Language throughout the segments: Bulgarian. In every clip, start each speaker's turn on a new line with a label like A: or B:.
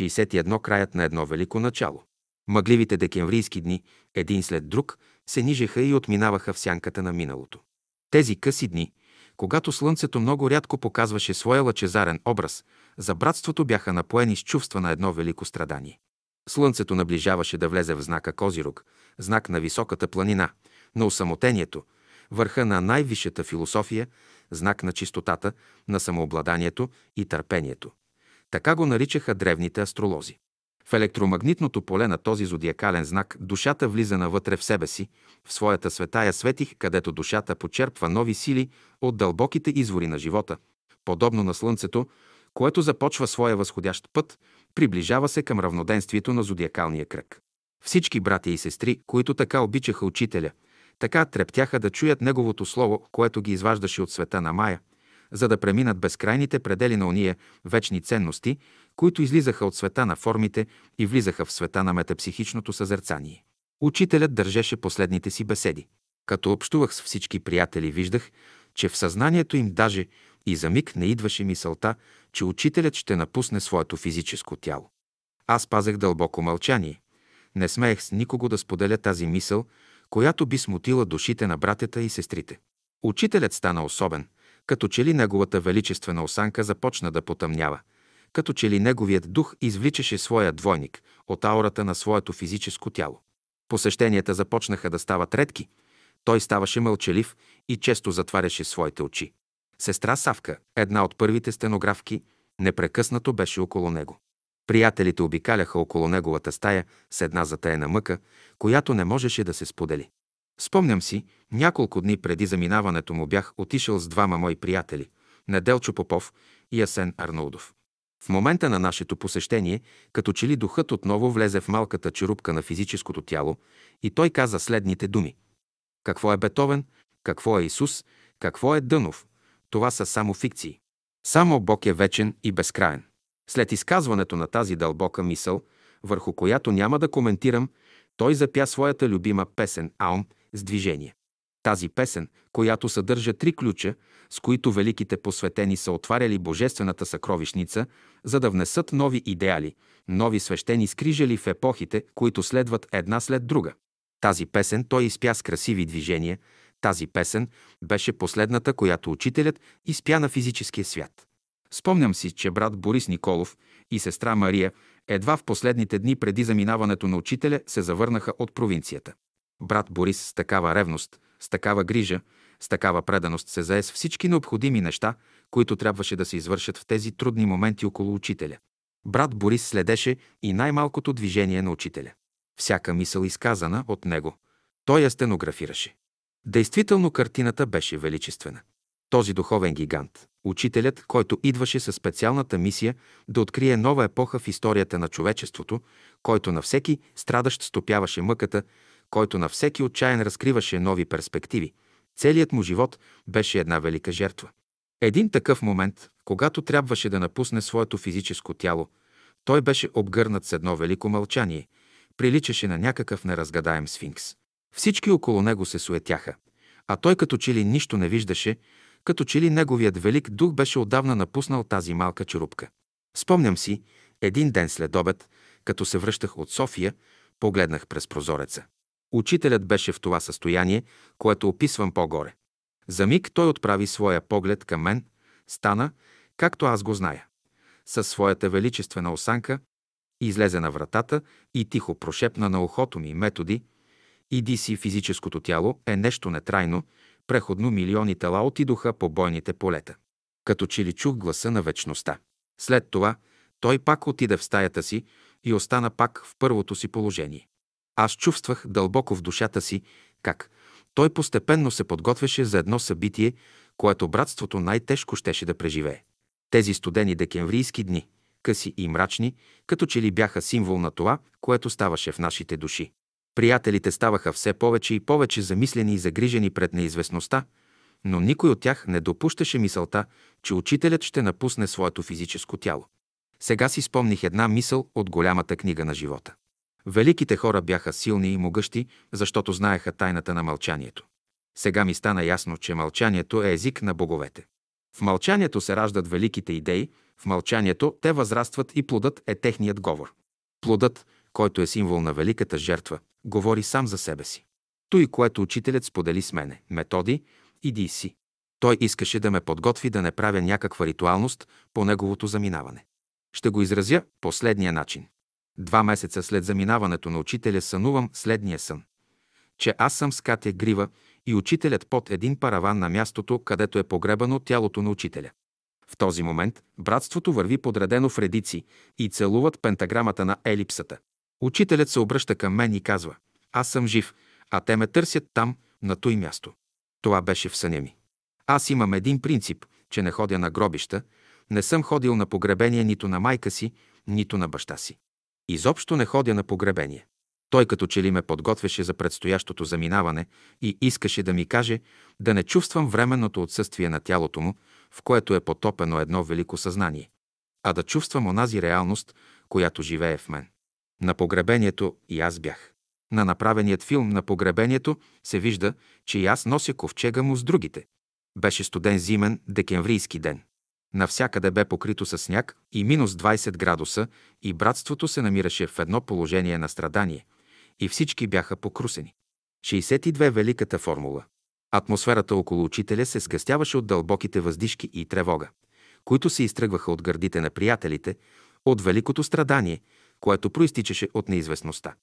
A: 61 краят на едно велико начало. Мъгливите декемврийски дни, един след друг, се нижеха и отминаваха в сянката на миналото. Тези къси дни, когато слънцето много рядко показваше своя лъчезарен образ, за братството бяха напоени с чувства на едно велико страдание. Слънцето наближаваше да влезе в знака Козирог, знак на високата планина, на усамотението, върха на най-висшата философия, знак на чистотата, на самообладанието и търпението. Така го наричаха древните астролози. В електромагнитното поле на този зодиакален знак душата влиза навътре в себе си, в своята светая светих, където душата почерпва нови сили от дълбоките извори на живота, подобно на Слънцето, което започва своя възходящ път, приближава се към равноденствието на зодиакалния кръг. Всички братя и сестри, които така обичаха учителя, така трептяха да чуят неговото слово, което ги изваждаше от света на Мая, за да преминат безкрайните предели на уния вечни ценности, които излизаха от света на формите и влизаха в света на метапсихичното съзерцание. Учителят държеше последните си беседи. Като общувах с всички приятели, виждах, че в съзнанието им даже и за миг не идваше мисълта, че учителят ще напусне своето физическо тяло. Аз пазех дълбоко мълчание. Не смеех с никого да споделя тази мисъл, която би смутила душите на братята и сестрите. Учителят стана особен, като че ли неговата величествена осанка започна да потъмнява, като че ли неговият дух извличаше своя двойник от аурата на своето физическо тяло. Посещенията започнаха да стават редки. Той ставаше мълчалив и често затваряше своите очи. Сестра Савка, една от първите стенографки, непрекъснато беше около него. Приятелите обикаляха около неговата стая с една затаена мъка, която не можеше да се сподели. Спомням си, няколко дни преди заминаването му бях отишъл с двама мои приятели – Неделчо Попов и Асен Арнаудов. В момента на нашето посещение, като че ли духът отново влезе в малката черупка на физическото тяло и той каза следните думи. Какво е Бетовен? Какво е Исус? Какво е Дънов? Това са само фикции. Само Бог е вечен и безкраен. След изказването на тази дълбока мисъл, върху която няма да коментирам, той запя своята любима песен Аум с движение. Тази песен, която съдържа три ключа, с които великите посветени са отваряли божествената съкровищница, за да внесат нови идеали, нови свещени скрижали в епохите, които следват една след друга. Тази песен той изпя с красиви движения, тази песен беше последната, която учителят изпя на физическия свят. Спомням си, че брат Борис Николов и сестра Мария едва в последните дни преди заминаването на учителя се завърнаха от провинцията. Брат Борис с такава ревност, с такава грижа, с такава преданост се зае с всички необходими неща, които трябваше да се извършат в тези трудни моменти около учителя. Брат Борис следеше и най-малкото движение на учителя. Всяка мисъл изказана от него, той я стенографираше. Действително картината беше величествена. Този духовен гигант, учителят, който идваше със специалната мисия да открие нова епоха в историята на човечеството, който на всеки страдащ стопяваше мъката, който на всеки отчаян разкриваше нови перспективи. Целият му живот беше една велика жертва. Един такъв момент, когато трябваше да напусне своето физическо тяло, той беше обгърнат с едно велико мълчание, приличаше на някакъв неразгадаем сфинкс. Всички около него се суетяха, а той като че ли нищо не виждаше, като че ли неговият велик дух беше отдавна напуснал тази малка черупка. Спомням си, един ден след обед, като се връщах от София, погледнах през прозореца. Учителят беше в това състояние, което описвам по-горе. За миг той отправи своя поглед към мен, стана, както аз го зная. Със своята величествена осанка излезе на вратата и тихо прошепна на ухото ми методи. Иди си, физическото тяло е нещо нетрайно, преходно милиони тела отидоха по бойните полета. Като че ли чух гласа на вечността. След това той пак отиде в стаята си и остана пак в първото си положение. Аз чувствах дълбоко в душата си как той постепенно се подготвяше за едно събитие, което братството най-тежко щеше да преживее. Тези студени декемврийски дни, къси и мрачни, като че ли бяха символ на това, което ставаше в нашите души. Приятелите ставаха все повече и повече замислени и загрижени пред неизвестността, но никой от тях не допущаше мисълта, че учителят ще напусне своето физическо тяло. Сега си спомних една мисъл от голямата книга на живота. Великите хора бяха силни и могъщи, защото знаеха тайната на мълчанието. Сега ми стана ясно, че мълчанието е език на боговете. В мълчанието се раждат великите идеи, В мълчанието те възрастват и плодът е техният говор. Плодът, който е символ на великата жертва, говори сам за себе си. Той, което учителят сподели с мене. Методи, иди си. Той искаше да ме подготви да не правя някаква ритуалност по неговото заминаване. Ще го изразя последния начин. Два месеца след заминаването на учителя сънувам следния сън. Че аз съм с Катя Грива и учителят под един параван на мястото, където е погребано тялото на учителя. В този момент братството върви подредено в редици и целуват пентаграмата на елипсата. Учителят се обръща към мен и казва «Аз съм жив, а те ме търсят там, на той място». Това беше в съня ми. Аз имам един принцип, че не ходя на гробища, не съм ходил на погребение нито на майка си, нито на баща си. Изобщо не ходя на погребение. Той като че ли ме подготвяше за предстоящото заминаване и искаше да ми каже да не чувствам временното отсъствие на тялото му, в което е потопено едно велико съзнание, а да чувствам онази реалност, която живее в мен. На погребението и аз бях. На направеният филм на погребението се вижда, че и аз нося ковчега му с другите. Беше студен зимен декемврийски ден. Навсякъде бе покрито с сняг и минус 20 градуса и братството се намираше в едно положение на страдание и всички бяха покрусени. 62 Великата формула. Атмосферата около учителя се сгъстяваше от дълбоките въздишки и тревога, които се изтръгваха от гърдите на приятелите, от великото страдание, което проистичаше от неизвестността.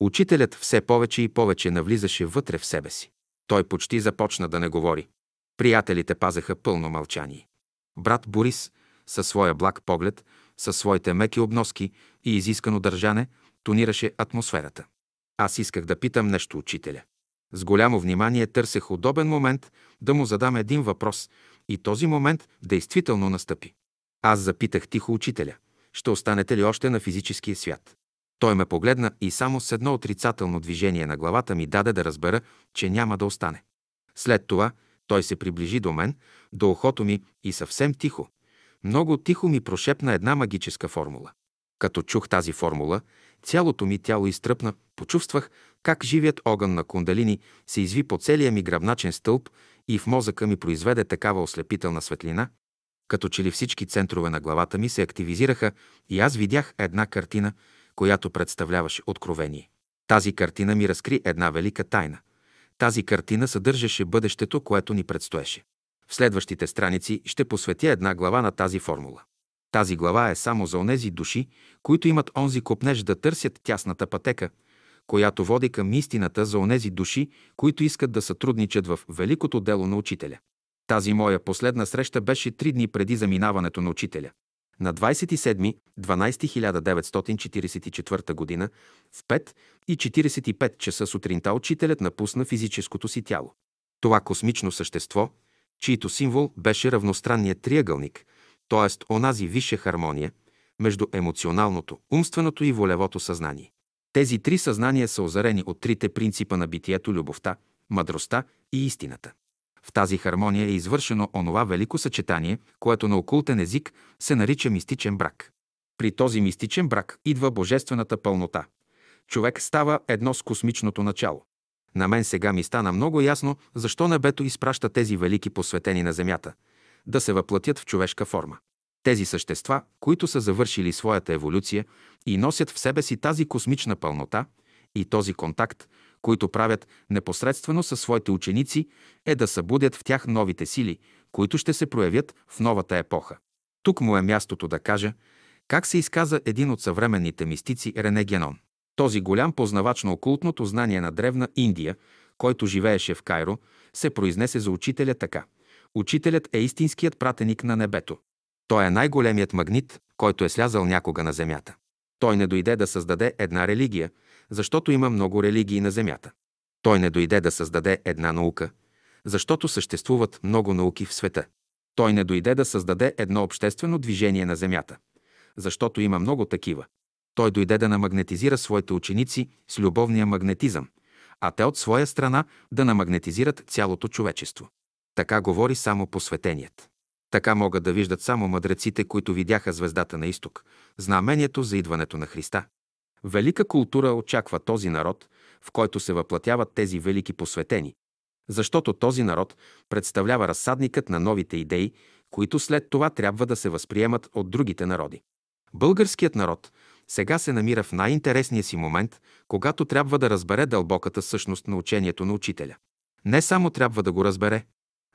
A: Учителят все повече и повече навлизаше вътре в себе си. Той почти започна да не говори. Приятелите пазеха пълно мълчание. Брат Борис, със своя благ поглед, със своите меки обноски и изискано държане, тонираше атмосферата. Аз исках да питам нещо учителя. С голямо внимание търсех удобен момент да му задам един въпрос и този момент действително настъпи. Аз запитах тихо учителя, ще останете ли още на физическия свят? Той ме погледна и само с едно отрицателно движение на главата ми даде да разбера, че няма да остане. След това той се приближи до мен, до ухото ми и съвсем тихо, много тихо ми прошепна една магическа формула. Като чух тази формула, цялото ми тяло изтръпна, почувствах как живият огън на кундалини се изви по целия ми гръбначен стълб и в мозъка ми произведе такава ослепителна светлина, като че ли всички центрове на главата ми се активизираха и аз видях една картина, която представляваше откровение. Тази картина ми разкри една велика тайна. Тази картина съдържаше бъдещето, което ни предстоеше. В следващите страници ще посветя една глава на тази формула. Тази глава е само за онези души, които имат онзи копнеж да търсят тясната пътека, която води към истината за онези души, които искат да сътрудничат в великото дело на учителя. Тази моя последна среща беше три дни преди заминаването на учителя. На 27.12.1944 г. в 5 и 45 часа сутринта учителят напусна физическото си тяло. Това космично същество, чийто символ беше равностранният триъгълник, т.е. онази висша хармония между емоционалното, умственото и волевото съзнание. Тези три съзнания са озарени от трите принципа на битието – любовта, мъдростта и истината. В тази хармония е извършено онова велико съчетание, което на окултен език се нарича мистичен брак. При този мистичен брак идва божествената пълнота. Човек става едно с космичното начало. На мен сега ми стана много ясно, защо небето изпраща тези велики посветени на Земята – да се въплатят в човешка форма. Тези същества, които са завършили своята еволюция и носят в себе си тази космична пълнота и този контакт, които правят непосредствено със своите ученици, е да събудят в тях новите сили, които ще се проявят в новата епоха. Тук му е мястото да кажа как се изказа един от съвременните мистици Рене Генон. Този голям познавач на окултното знание на древна Индия, който живееше в Кайро, се произнесе за учителя така. Учителят е истинският пратеник на небето. Той е най-големият магнит, който е слязал някога на земята. Той не дойде да създаде една религия, защото има много религии на земята. Той не дойде да създаде една наука, защото съществуват много науки в света. Той не дойде да създаде едно обществено движение на земята, защото има много такива. Той дойде да намагнетизира своите ученици с любовния магнетизъм, а те от своя страна да намагнетизират цялото човечество. Така говори само посветеният. Така могат да виждат само мъдреците, които видяха звездата на изток, знамението за идването на Христа. Велика култура очаква този народ, в който се въплатяват тези велики посветени, защото този народ представлява разсадникът на новите идеи, които след това трябва да се възприемат от другите народи. Българският народ сега се намира в най-интересния си момент, когато трябва да разбере дълбоката същност на учението на учителя. Не само трябва да го разбере,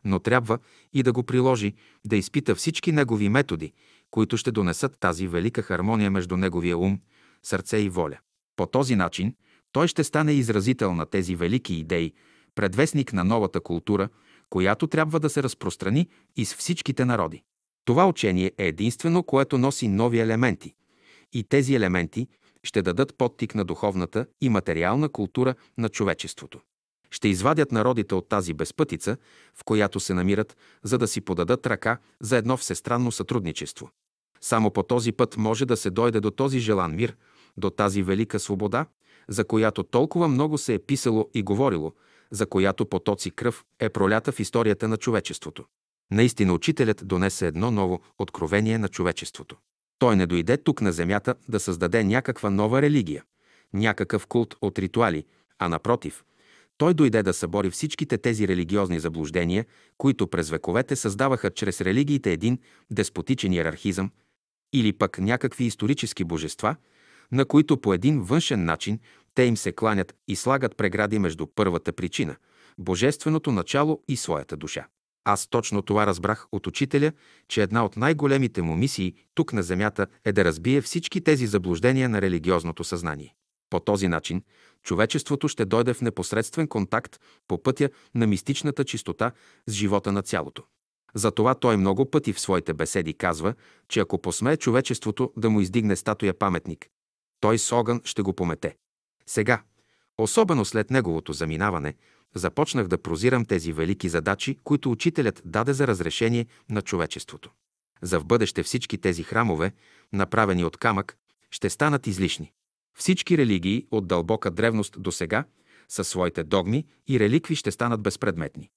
A: но трябва и да го приложи, да изпита всички негови методи, които ще донесат тази велика хармония между неговия ум, сърце и воля. По този начин той ще стане изразител на тези велики идеи, предвестник на новата култура, която трябва да се разпространи из всичките народи. Това учение е единствено, което носи нови елементи. И тези елементи ще дадат подтик на духовната и материална култура на човечеството. Ще извадят народите от тази безпътица, в която се намират, за да си подадат ръка за едно всестранно сътрудничество. Само по този път може да се дойде до този желан мир, до тази велика свобода, за която толкова много се е писало и говорило, за която потоци кръв е пролята в историята на човечеството. Наистина учителят донесе едно ново откровение на човечеството. Той не дойде тук на земята да създаде някаква нова религия, някакъв култ от ритуали, а напротив, той дойде да събори всичките тези религиозни заблуждения, които през вековете създаваха чрез религиите един деспотичен иерархизъм или пък някакви исторически божества, на които по един външен начин те им се кланят и слагат прегради между първата причина – божественото начало и своята душа. Аз точно това разбрах от учителя, че една от най-големите му мисии тук на Земята е да разбие всички тези заблуждения на религиозното съзнание. По този начин човечеството ще дойде в непосредствен контакт по пътя на мистичната чистота с живота на цялото. Затова той много пъти в своите беседи казва, че ако посмее човечеството да му издигне статуя паметник, той с огън ще го помете. Сега, особено след неговото заминаване, започнах да прозирам тези велики задачи, които учителят даде за разрешение на човечеството. За в бъдеще всички тези храмове, направени от камък, ще станат излишни. Всички религии от дълбока древност до сега, със своите догми и реликви ще станат безпредметни.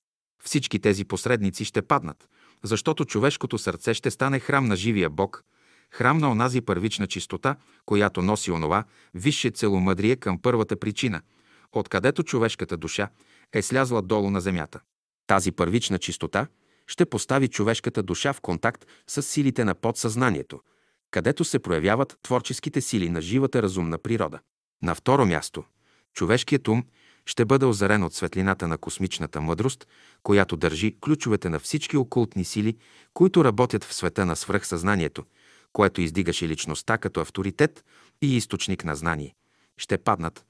A: Всички тези посредници ще паднат, защото човешкото сърце ще стане храм на живия Бог, храм на онази първична чистота, която носи онова висше целомъдрие към първата причина, откъдето човешката душа е слязла долу на земята. Тази първична чистота ще постави човешката душа в контакт с силите на подсъзнанието, където се проявяват творческите сили на живата разумна природа. На второ място, човешкият ум ще бъде озарен от светлината на космичната мъдрост, която държи ключовете на всички окултни сили, които работят в света на свръхсъзнанието, което издигаше личността като авторитет и източник на знание. Ще паднат,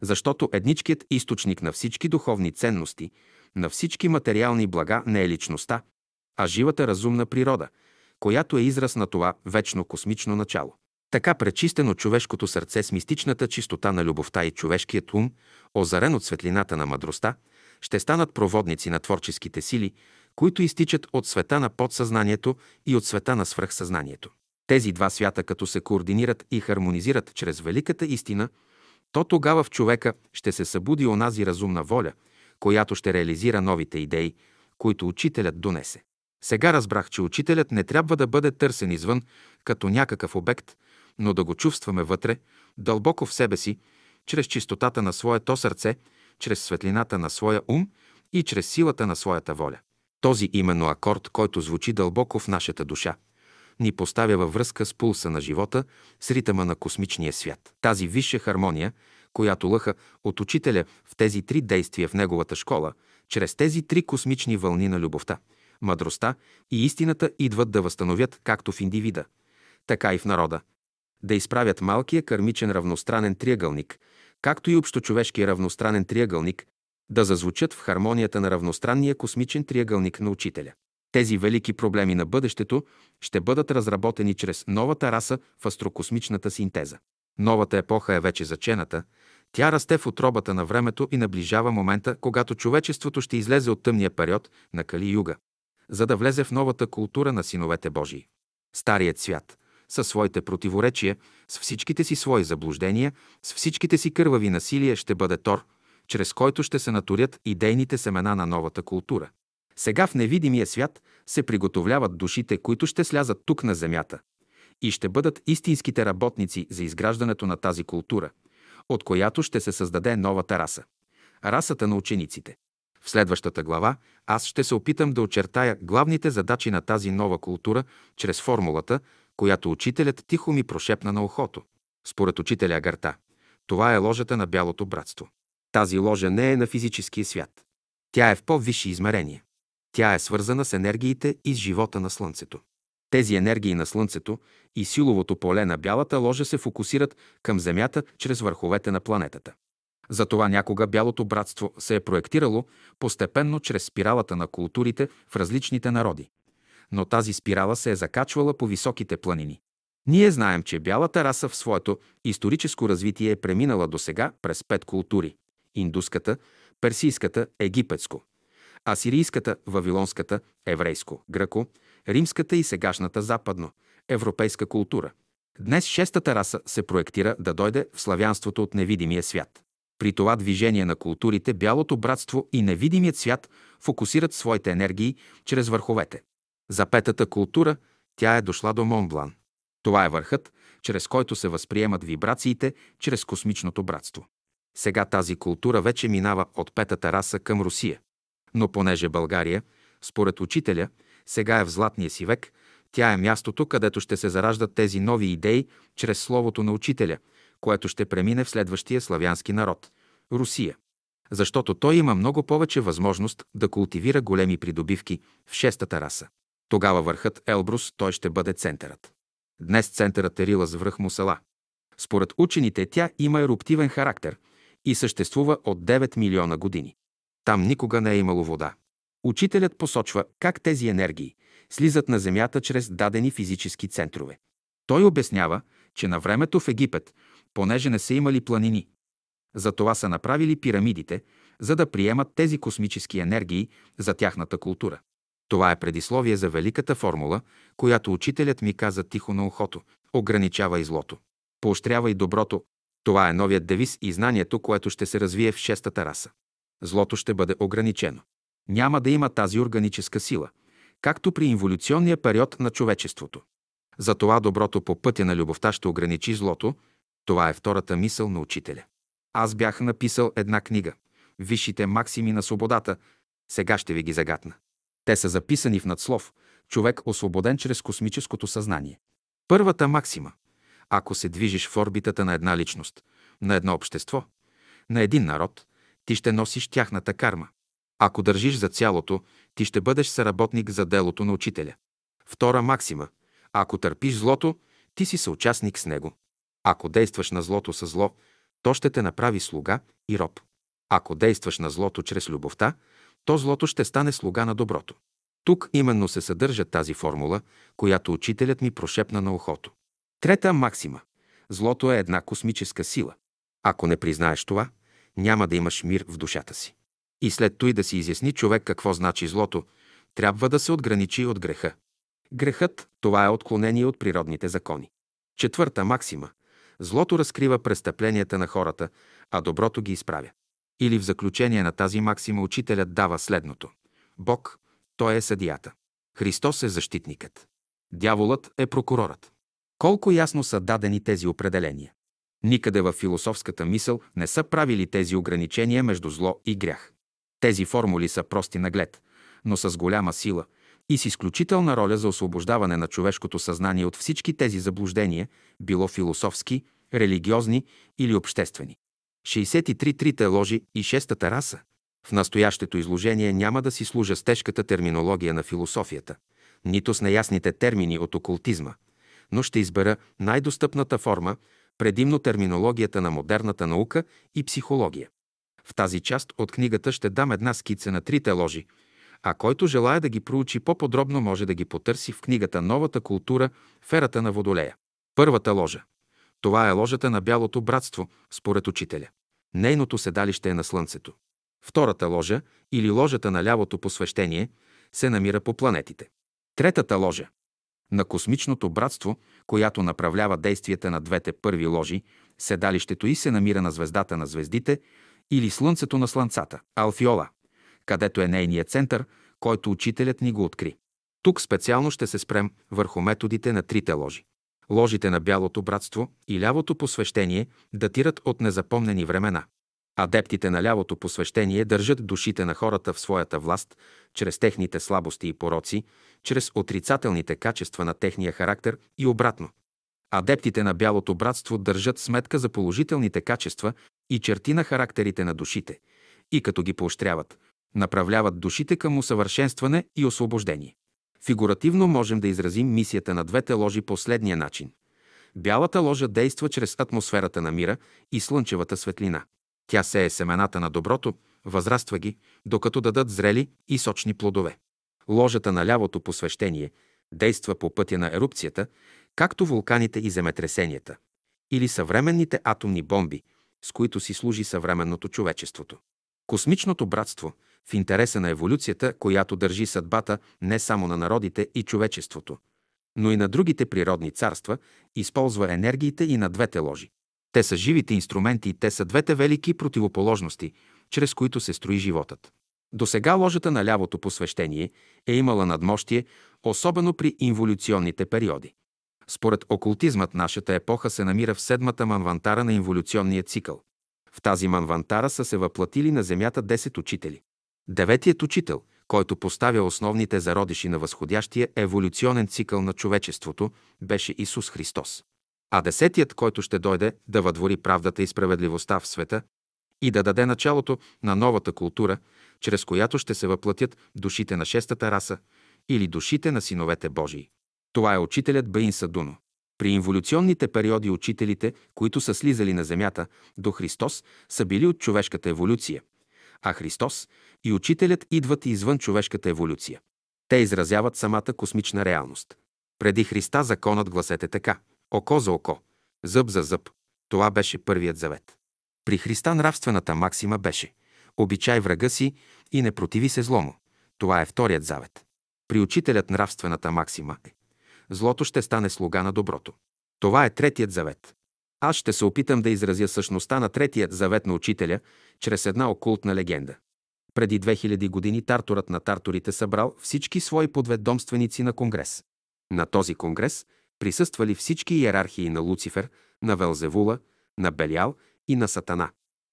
A: защото едничкият източник на всички духовни ценности, на всички материални блага не е личността, а живата разумна природа, която е израз на това вечно космично начало. Така пречистено човешкото сърце с мистичната чистота на любовта и човешкият ум, озарен от светлината на мъдростта, ще станат проводници на творческите сили, които изтичат от света на подсъзнанието и от света на свръхсъзнанието. Тези два свята, като се координират и хармонизират чрез великата истина, то тогава в човека ще се събуди онази разумна воля, която ще реализира новите идеи, които учителят донесе. Сега разбрах, че учителят не трябва да бъде търсен извън като някакъв обект, но да го чувстваме вътре, дълбоко в себе си, чрез чистотата на своето сърце, чрез светлината на своя ум и чрез силата на своята воля. Този именно акорд, който звучи дълбоко в нашата душа, ни поставя във връзка с пулса на живота, с ритъма на космичния свят. Тази висша хармония, която лъха от учителя в тези три действия в неговата школа, чрез тези три космични вълни на любовта, мъдростта и истината идват да възстановят както в индивида, така и в народа, да изправят малкия кармичен равностранен триъгълник, както и общочовешкия равностранен триъгълник, да зазвучат в хармонията на равностранния космичен триъгълник на учителя. Тези велики проблеми на бъдещето ще бъдат разработени чрез новата раса в астрокосмичната синтеза. Новата епоха е вече зачената, тя расте в отробата на времето и наближава момента, когато човечеството ще излезе от тъмния период на Кали-юга, за да влезе в новата култура на синовете Божии. Старият свят, със своите противоречия, с всичките си свои заблуждения, с всичките си кървави насилия ще бъде Тор, чрез който ще се наторят идейните семена на новата култура. Сега в невидимия свят се приготовляват душите, които ще слязат тук на земята и ще бъдат истинските работници за изграждането на тази култура, от която ще се създаде новата раса – расата на учениците. В следващата глава аз ще се опитам да очертая главните задачи на тази нова култура чрез формулата, която учителят тихо ми прошепна на ухото. Според учителя Агарта, това е ложата на бялото братство. Тази ложа не е на физическия свят. Тя е в по-висши измерения. Тя е свързана с енергиите и с живота на Слънцето. Тези енергии на Слънцето и силовото поле на бялата ложа се фокусират към Земята чрез върховете на планетата. Затова някога Бялото братство се е проектирало постепенно чрез спиралата на културите в различните народи. Но тази спирала се е закачвала по високите планини. Ние знаем, че бялата раса в своето историческо развитие е преминала до сега през пет култури – индуската, персийската, египетско, асирийската, вавилонската, еврейско, гръко, римската и сегашната западно, европейска култура. Днес шестата раса се проектира да дойде в славянството от невидимия свят. При това движение на културите бялото братство и невидимият свят фокусират своите енергии чрез върховете. За петата култура тя е дошла до Монблан. Това е върхът, чрез който се възприемат вибрациите чрез космичното братство. Сега тази култура вече минава от петата раса към Русия. Но понеже България, според учителя, сега е в златния си век, тя е мястото, където ще се зараждат тези нови идеи чрез словото на учителя, което ще премине в следващия славянски народ – Русия. Защото той има много повече възможност да култивира големи придобивки в шестата раса. Тогава върхът Елбрус той ще бъде центърът. Днес центърът е Рила с връх Мусала. Според учените тя има еруптивен характер и съществува от 9 милиона години. Там никога не е имало вода. Учителят посочва как тези енергии слизат на Земята чрез дадени физически центрове. Той обяснява, че на времето в Египет, понеже не са имали планини, затова са направили пирамидите, за да приемат тези космически енергии за тяхната култура. Това е предисловие за великата формула, която учителят ми каза тихо на ухото. Ограничава и злото. Поощрява и доброто. Това е новият девиз и знанието, което ще се развие в шестата раса. Злото ще бъде ограничено. Няма да има тази органическа сила, както при инволюционния период на човечеството. Затова доброто по пътя на любовта ще ограничи злото. Това е втората мисъл на учителя. Аз бях написал една книга «Висшите максими на свободата». Сега ще ви ги загатна. Те са записани в надслов «Човек освободен чрез космическото съзнание». Първата максима. Ако се движиш в орбитата на една личност, на едно общество, на един народ, ти ще носиш тяхната карма. Ако държиш за цялото, ти ще бъдеш съработник за делото на учителя. Втора максима. Ако търпиш злото, ти си съучастник с него. Ако действаш на злото с зло, то ще те направи слуга и роб. Ако действаш на злото чрез любовта, то злото ще стане слуга на доброто. Тук именно се съдържа тази формула, която учителят ми прошепна на ухото. Трета максима. Злото е една космическа сила. Ако не признаеш това, няма да имаш мир в душата си. И след той да си изясни човек какво значи злото, трябва да се отграничи от греха. Грехът – това е отклонение от природните закони. Четвърта максима. Злото разкрива престъпленията на хората, а доброто ги изправя. Или в заключение на тази максима учителят дава следното. Бог, той е съдията. Христос е защитникът. Дяволът е прокурорът. Колко ясно са дадени тези определения. Никъде в философската мисъл не са правили тези ограничения между зло и грях. Тези формули са прости наглед, но с голяма сила и с изключителна роля за освобождаване на човешкото съзнание от всички тези заблуждения, било философски, религиозни или обществени. 63 трите ложи и шестата раса. В настоящето изложение няма да си служа с тежката терминология на философията, нито с неясните термини от окултизма, но ще избера най-достъпната форма, предимно терминологията на модерната наука и психология. В тази част от книгата ще дам една скица на трите ложи, а който желая да ги проучи по-подробно, може да ги потърси в книгата Новата култура в ерата на Водолея. Първата ложа. Това е ложата на Бялото братство, според учителя. Нейното седалище е на Слънцето. Втората ложа, или ложата на лявото посвещение, се намира по планетите. Третата ложа на космичното братство, която направлява действията на двете първи ложи, седалището и се намира на звездата на звездите или Слънцето на Слънцата, Алфиола, където е нейният център, който учителят ни го откри. Тук специално ще се спрем върху методите на трите ложи. Ложите на Бялото братство и лявото посвещение датират от незапомнени времена. Адептите на лявото посвещение държат душите на хората в своята власт чрез техните слабости и пороци, чрез отрицателните качества на техния характер и обратно. Адептите на бялото братство държат сметка за положителните качества и черти на характерите на душите и като ги поощряват, направляват душите към усъвършенстване и освобождение. Фигуративно можем да изразим мисията на двете ложи последния начин. Бялата ложа действа чрез атмосферата на мира и слънчевата светлина. Тя сее семената на доброто, възраства ги, докато дадат зрели и сочни плодове. Ложата на лявото посвещение действа по пътя на ерупцията, както вулканите и земетресенията, или съвременните атомни бомби, с които си служи съвременното човечеството. Космичното братство в интереса на еволюцията, която държи съдбата не само на народите и човечеството, но и на другите природни царства, използва енергиите и на двете ложи. Те са живите инструменти и те са двете велики противоположности, чрез които се строи животът. До сега ложата на лявото посвещение е имала надмощие, особено при инволюционните периоди. Според окултизмът нашата епоха се намира в седмата манвантара на инволюционния цикъл. В тази манвантара са се въплатили на Земята 10 учители. Деветият учител, който поставя основните зародиши на възходящия еволюционен цикъл на човечеството, беше Исус Христос. А десетият, който ще дойде да въдвори правдата и справедливостта в света и да даде началото на новата култура, чрез която ще се въплатят душите на шестата раса или душите на синовете Божии. Това е учителят Баин Садуно. При инволюционните периоди учителите, които са слизали на земята до Христос, са били от човешката еволюция, а Христос и учителят идват извън човешката еволюция. Те изразяват самата космична реалност. Преди Христа законът гласете така – око за око, зъб за зъб. Това беше първият завет. При Христа нравствената максима беше – обичай врага си и не противи се злому. Това е вторият завет. При учителят нравствената максима е злото ще стане слуга на доброто. Това е третият завет. Аз ще се опитам да изразя същността на третият завет на учителя чрез една окултна легенда. Преди 2000 години Тартурът на Тартурите събрал всички свои подведомственици на конгрес. На този конгрес присъствали всички иерархии на Луцифер, на Велзевула, на Белял и на Сатана.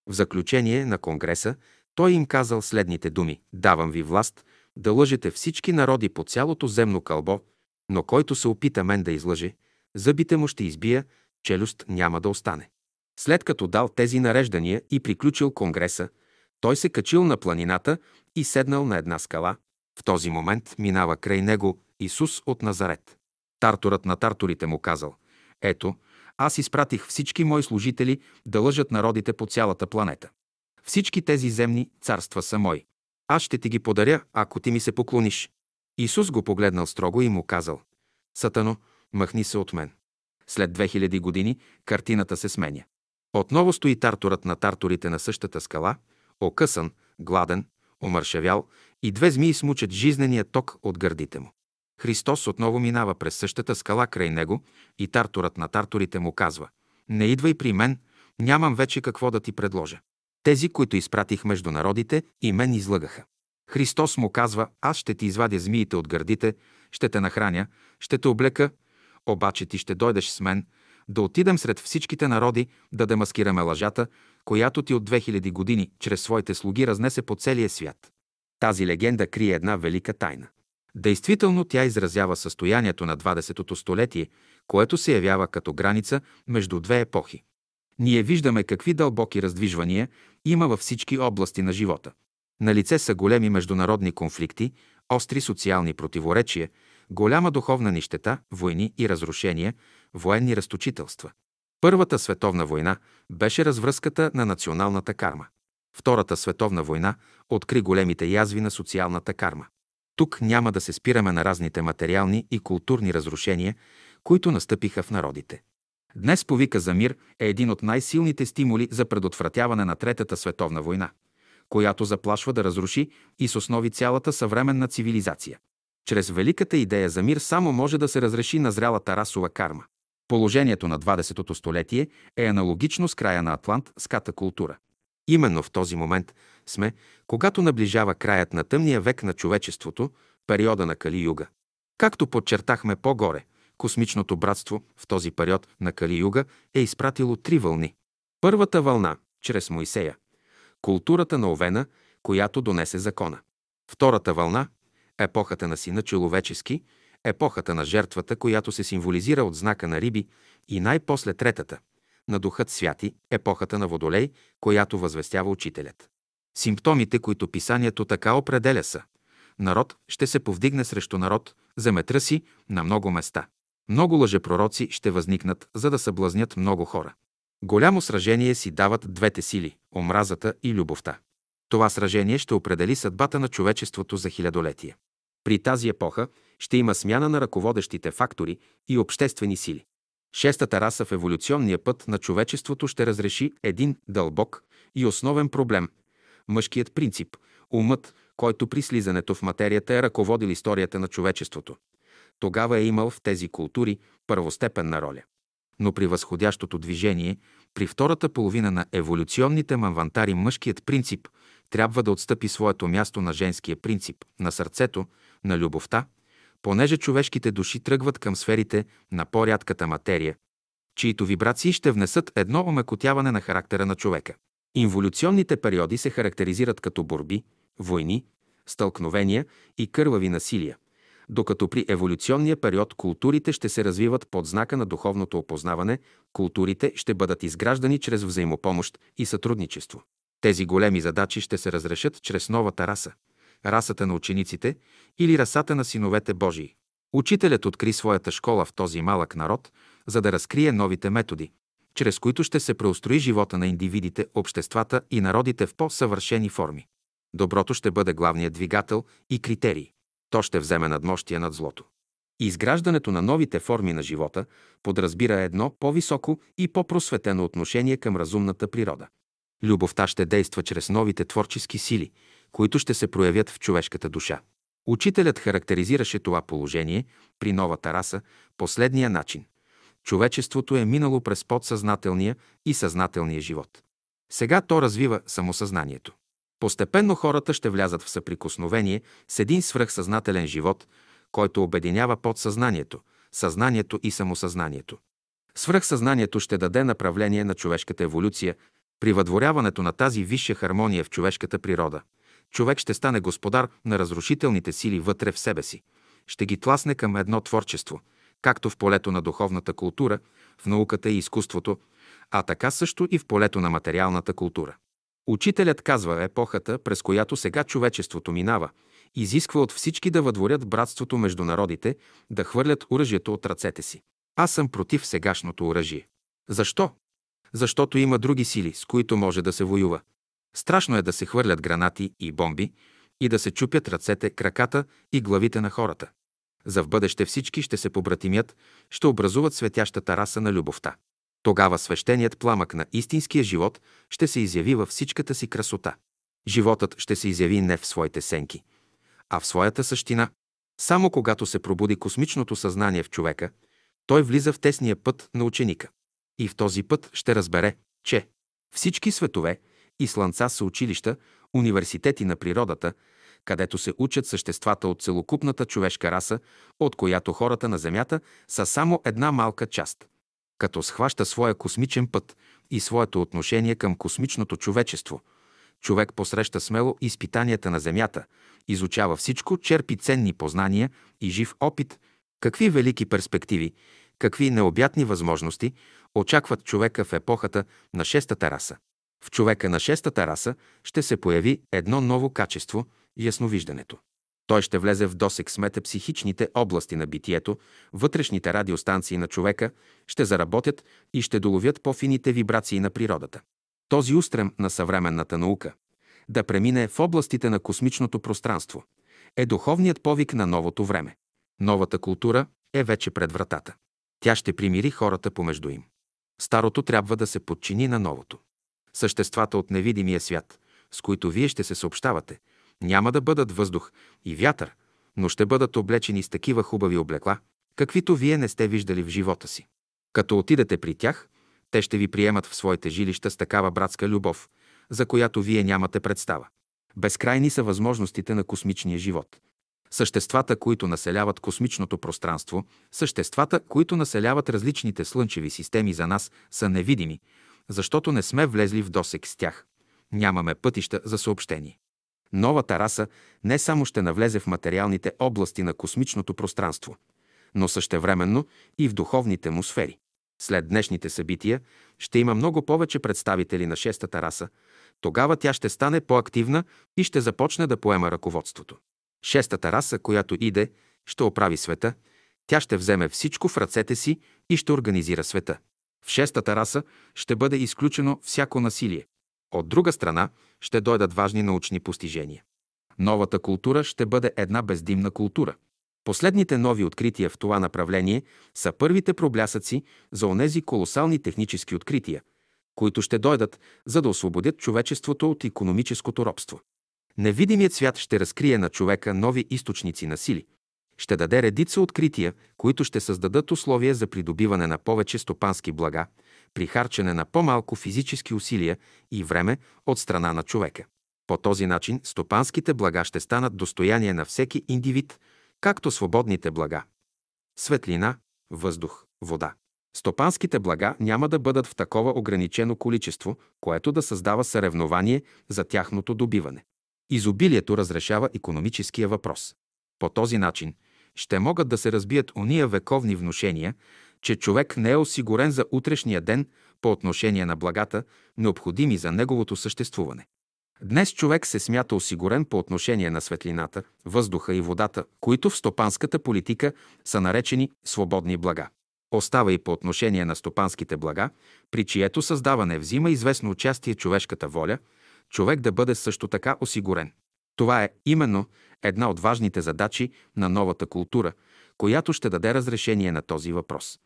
A: В заключение на конгреса той им казал следните думи «Давам ви власт да лъжете всички народи по цялото земно кълбо, но който се опита мен да излъже, зъбите му ще избия, челюст няма да остане. След като дал тези нареждания и приключил конгреса, той се качил на планината и седнал на една скала. В този момент минава край него Исус от Назарет. Тартурът на тартурите му казал, ето, аз изпратих всички мои служители да лъжат народите по цялата планета. Всички тези земни царства са мои. Аз ще ти ги подаря, ако ти ми се поклониш. Исус го погледнал строго и му казал, Сатано, махни се от мен. След 2000 години картината се сменя. Отново стои тартурът на тартурите на същата скала, окъсан, гладен, омършевял и две змии смучат жизнения ток от гърдите му. Христос отново минава през същата скала край него и тартурът на тартурите му казва «Не идвай при мен, нямам вече какво да ти предложа. Тези, които изпратих между народите, и мен излъгаха. Христос му казва, аз ще ти извадя змиите от гърдите, ще те нахраня, ще те облека, обаче ти ще дойдеш с мен, да отидем сред всичките народи, да демаскираме лъжата, която ти от 2000 години чрез своите слуги разнесе по целия свят. Тази легенда крие една велика тайна. Действително тя изразява състоянието на 20-то столетие, което се явява като граница между две епохи. Ние виждаме какви дълбоки раздвижвания има във всички области на живота. На лице са големи международни конфликти, остри социални противоречия, голяма духовна нищета, войни и разрушения, военни разточителства. Първата световна война беше развръзката на националната карма. Втората световна война откри големите язви на социалната карма. Тук няма да се спираме на разните материални и културни разрушения, които настъпиха в народите. Днес повика за мир е един от най-силните стимули за предотвратяване на Третата световна война, която заплашва да разруши и с основи цялата съвременна цивилизация. Чрез великата идея за мир само може да се разреши назрялата расова карма. Положението на 20-то столетие е аналогично с края на атлантската култура. Именно в този момент сме, когато наближава краят на тъмния век на човечеството, периода на Кали-юга. Както подчертахме по-горе, космичното братство в този период на Кали-юга е изпратило три вълни. Първата вълна, чрез Моисея, Културата на Овена, която донесе закона. Втората вълна – епохата на сина човечески, епохата на жертвата, която се символизира от знака на риби и най-после третата – на духът святи, епохата на водолей, която възвестява учителят. Симптомите, които писанието така определя са Народ ще се повдигне срещу народ, земетръси на много места. Много лъжепророци ще възникнат, за да съблазнят много хора. Голямо сражение си дават двете сили – омразата и любовта. Това сражение ще определи съдбата на човечеството за хилядолетие. При тази епоха ще има смяна на ръководещите фактори и обществени сили. Шестата раса в еволюционния път на човечеството ще разреши един дълбок и основен проблем – мъжкият принцип, умът, който при слизането в материята е ръководил историята на човечеството. Тогава е имал в тези култури първостепенна роля. Но при възходящото движение, при втората половина на еволюционните мавантари, мъжкият принцип трябва да отстъпи своето място на женския принцип, на сърцето, на любовта, понеже човешките души тръгват към сферите на по-рядката материя, чието вибрации ще внесат едно омекотяване на характера на човека. Инволюционните периоди се характеризират като борби, войни, стълкновения и кървави насилия, докато при еволюционния период културите ще се развиват под знака на духовното опознаване, културите ще бъдат изграждани чрез взаимопомощ и сътрудничество. Тези големи задачи ще се разрешат чрез новата раса – расата на учениците или расата на синовете Божии. Учителят откри своята школа в този малък народ, за да разкрие новите методи, чрез които ще се преустрои живота на индивидите, обществата и народите в по-съвършени форми. Доброто ще бъде главният двигател и критерий. То ще вземе надмощие над злото. Изграждането на новите форми на живота подразбира едно по-високо и по-просветено отношение към разумната природа. Любовта ще действа чрез новите творчески сили, които ще се проявят в човешката душа. Учителят характеризираше това положение при новата раса последния начин. Човечеството е минало през подсъзнателния и съзнателния живот. Сега то развива самосъзнанието. Постепенно хората ще влязат в съприкосновение с един свръхсъзнателен живот, който обединява подсъзнанието, съзнанието и самосъзнанието. Свръхсъзнанието ще даде направление на човешката еволюция при въдворяването на тази висша хармония в човешката природа. Човек ще стане господар на разрушителните сили вътре в себе си. Ще ги тласне към едно творчество, както в полето на духовната култура, в науката и изкуството, а така също и в полето на материалната култура. Учителят казва, епохата, през която сега човечеството минава, изисква от всички да въдворят братството между народите, да хвърлят оръжието от ръцете си. Аз съм против сегашното оръжие. Защо? Защото има други сили, с които може да се воюва. Страшно е да се хвърлят гранати и бомби и да се чупят ръцете, краката и главите на хората. За в бъдеще всички ще се побратимят, ще образуват светящата раса на любовта. Тогава свещеният пламък на истинския живот ще се изяви във всичката си красота. Животът ще се изяви не в своите сенки, а в своята същина. Само когато се пробуди космичното съзнание в човека, той влиза в тесния път на ученика. И в този път ще разбере, че всички светове и слънца са училища, университети на природата, където се учат съществата от целокупната човешка раса, от която хората на Земята са само една малка част – като схваща своя космичен път и своето отношение към космичното човечество. Човек посреща смело изпитанията на Земята, изучава всичко, черпи ценни познания и жив опит, какви велики перспективи, какви необятни възможности очакват човека в епохата на шестата раса. В човека на шестата раса ще се появи едно ново качество – ясновиждането. Той ще влезе в досек с метапсихичните области на битието, вътрешните радиостанции на човека ще заработят и ще доловят по-фините вибрации на природата. Този устрем на съвременната наука да премине в областите на космичното пространство е духовният повик на новото време. Новата култура е вече пред вратата. Тя ще примири хората помежду им. Старото трябва да се подчини на новото. Съществата от невидимия свят, с които вие ще се съобщавате – няма да бъдат въздух и вятър, но ще бъдат облечени с такива хубави облекла, каквито вие не сте виждали в живота си. Като отидете при тях, те ще ви приемат в своите жилища с такава братска любов, за която вие нямате представа. Безкрайни са възможностите на космичния живот. Съществата, които населяват космичното пространство, съществата, които населяват различните слънчеви системи за нас, са невидими, защото не сме влезли в досек с тях. нямаме пътища за съобщение. Новата раса не само ще навлезе в материалните области на космичното пространство, но същевременно и в духовните му сфери. След днешните събития ще има много повече представители на шестата раса, тогава тя ще стане по-активна и ще започне да поема ръководството. Шестата раса, която иде, ще оправи света, тя ще вземе всичко в ръцете си и ще организира света. В шестата раса ще бъде изключено всяко насилие. От друга страна ще дойдат важни научни постижения. Новата култура ще бъде една бездимна култура. Последните нови открития в това направление са първите проблясъци за онези колосални технически открития, които ще дойдат, за да освободят човечеството от економическото робство. Невидимият свят ще разкрие на човека нови източници на сили. Ще даде редица открития, които ще създадат условия за придобиване на повече стопански блага, при харчене на по-малко физически усилия и време от страна на човека. По този начин стопанските блага ще станат достояние на всеки индивид, както свободните блага. Светлина, въздух, вода. Стопанските блага няма да бъдат в такова ограничено количество, което да създава съревнование за тяхното добиване. Изобилието разрешава економическия въпрос. По този начин ще могат да се разбият уния вековни внушения, че човек не е осигурен за утрешния ден по отношение на благата, необходими за неговото съществуване. Днес човек се смята осигурен по отношение на светлината, въздуха и водата, които в стопанската политика са наречени свободни блага. Остава и по отношение на стопанските блага, при чието създаване взима известно участие човешката воля, човек да бъде също така осигурен. Това е именно една от важните задачи на новата култура, която ще даде разрешение на този въпрос.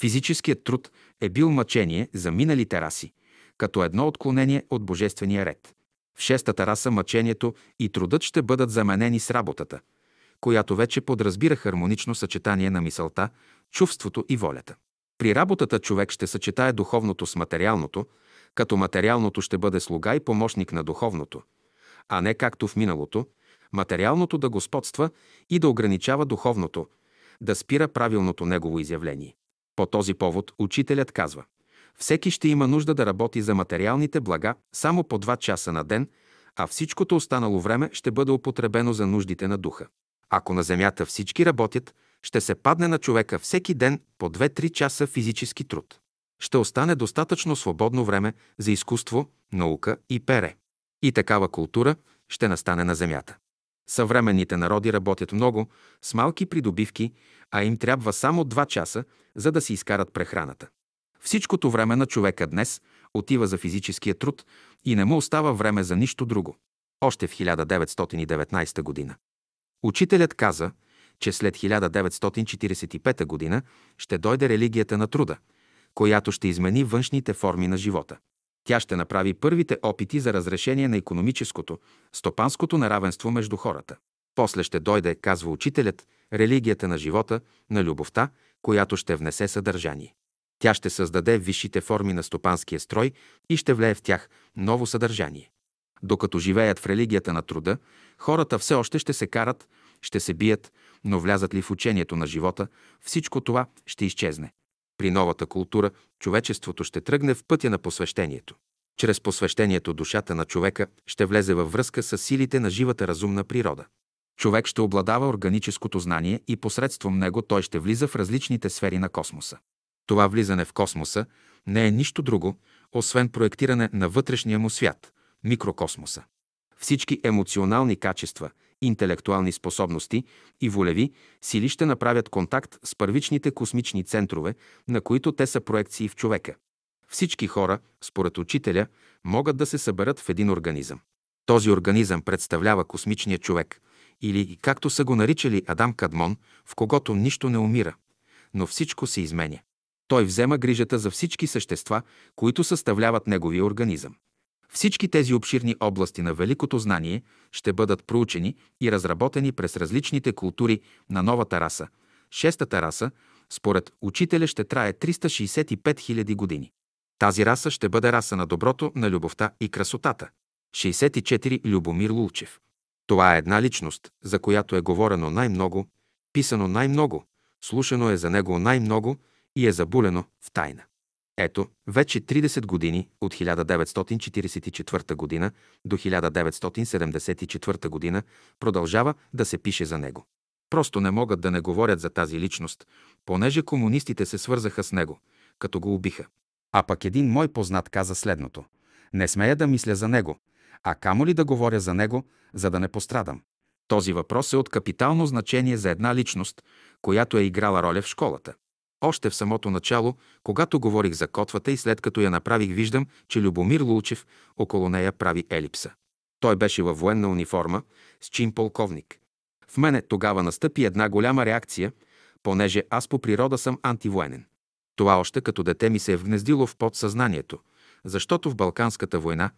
A: Физическият труд е бил мъчение за миналите раси, като едно отклонение от божествения ред. В шестата раса мъчението и трудът ще бъдат заменени с работата, която вече подразбира хармонично съчетание на мисълта, чувството и волята. При работата човек ще съчетае духовното с материалното, като материалното ще бъде слуга и помощник на духовното, а не както в миналото, материалното да господства и да ограничава духовното, да спира правилното негово изявление. По този повод учителят казва Всеки ще има нужда да работи за материалните блага само по два часа на ден, а всичкото останало време ще бъде употребено за нуждите на духа. Ако на Земята всички работят, ще се падне на човека всеки ден по 2-3 часа физически труд. Ще остане достатъчно свободно време за изкуство, наука и пере. И такава култура ще настане на Земята. Съвременните народи работят много, с малки придобивки, а им трябва само 2 часа, за да си изкарат прехраната. Всичкото време на човека днес отива за физическия труд и не му остава време за нищо друго. Още в 1919 година. Учителят каза, че след 1945 година ще дойде религията на труда, която ще измени външните форми на живота. Тя ще направи първите опити за разрешение на економическото, стопанското неравенство между хората. После ще дойде, казва учителят, религията на живота, на любовта, която ще внесе съдържание. Тя ще създаде висшите форми на стопанския строй и ще влее в тях ново съдържание. Докато живеят в религията на труда, хората все още ще се карат, ще се бият, но влязат ли в учението на живота, всичко това ще изчезне. При новата култура човечеството ще тръгне в пътя на посвещението. Чрез посвещението душата на човека ще влезе във връзка с силите на живата разумна природа. Човек ще обладава органическото знание и посредством него той ще влиза в различните сфери на космоса. Това влизане в космоса не е нищо друго, освен проектиране на вътрешния му свят – микрокосмоса. Всички емоционални качества, интелектуални способности и волеви сили ще направят контакт с първичните космични центрове, на които те са проекции в човека. Всички хора, според учителя, могат да се съберат в един организъм. Този организъм представлява космичния човек, или, както са го наричали Адам Кадмон, в когото нищо не умира, но всичко се изменя. Той взема грижата за всички същества, които съставляват неговия организъм. Всички тези обширни области на великото знание ще бъдат проучени и разработени през различните култури на новата раса. Шестата раса, според учителя, ще трае 365 000 години. Тази раса ще бъде раса на доброто, на любовта и красотата. 64 Любомир Лулчев. Това е една личност, за която е говорено най-много, писано най-много, слушано е за него най-много и е забулено в тайна. Ето, вече 30 години, от 1944 година до 1974 година, продължава да се пише за него. Просто не могат да не говорят за тази личност, понеже комунистите се свързаха с него, като го убиха. А пък един мой познат каза следното. Не смея да мисля за него, а камо ли да говоря за него, за да не пострадам. Този въпрос е от капитално значение за една личност, която е играла роля в школата. Още в самото начало, когато говорих за котвата и след като я направих, виждам, че Любомир Лулчев около нея прави елипса. Той беше във военна униформа, с чин полковник. В мене тогава настъпи една голяма реакция, понеже аз по природа съм антивоенен. Това още като дете ми се е вгнездило в подсъзнанието, защото в Балканската война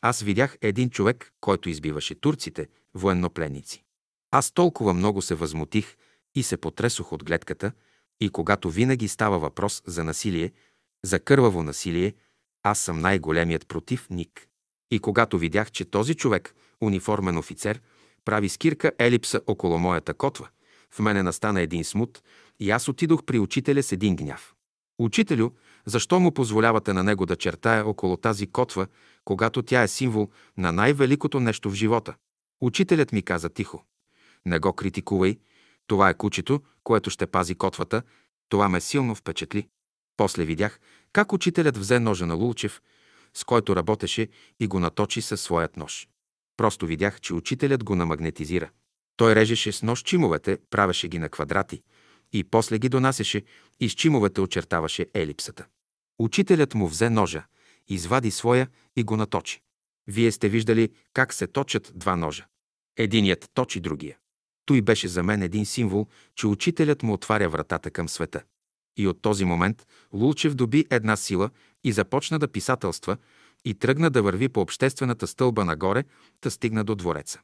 A: аз видях един човек, който избиваше турците, военнопленници. Аз толкова много се възмутих и се потресох от гледката, и когато винаги става въпрос за насилие, за кърваво насилие, аз съм най-големият противник. И когато видях, че този човек, униформен офицер, прави скирка елипса около моята котва, в мене настана един смут и аз отидох при учителя с един гняв. Учителю, защо му позволявате на него да чертая около тази котва, когато тя е символ на най-великото нещо в живота? Учителят ми каза тихо. Не го критикувай, това е кучето, което ще пази котвата. Това ме силно впечатли. После видях как учителят взе ножа на Лулчев, с който работеше и го наточи със своят нож. Просто видях, че учителят го намагнетизира. Той режеше с нож чимовете, правеше ги на квадрати и после ги донасеше и с чимовете очертаваше елипсата. Учителят му взе ножа, извади своя и го наточи. Вие сте виждали как се точат два ножа. Единият точи другия. Той беше за мен един символ, че учителят му отваря вратата към света. И от този момент Лулчев доби една сила и започна да писателства и тръгна да върви по обществената стълба нагоре, да стигна до двореца.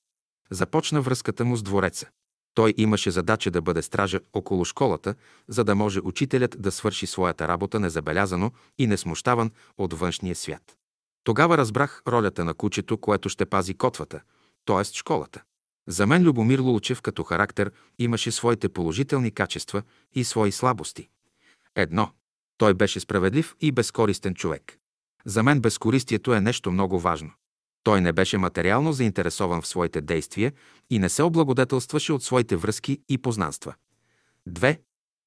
A: Започна връзката му с двореца. Той имаше задача да бъде стража около школата, за да може учителят да свърши своята работа незабелязано и несмущаван от външния свят. Тогава разбрах ролята на кучето, което ще пази котвата, т.е. школата. За мен Любомир Лулчев като характер имаше своите положителни качества и свои слабости. Едно. Той беше справедлив и безкористен човек. За мен безкористието е нещо много важно. Той не беше материално заинтересован в своите действия и не се облагодетелстваше от своите връзки и познанства. Две.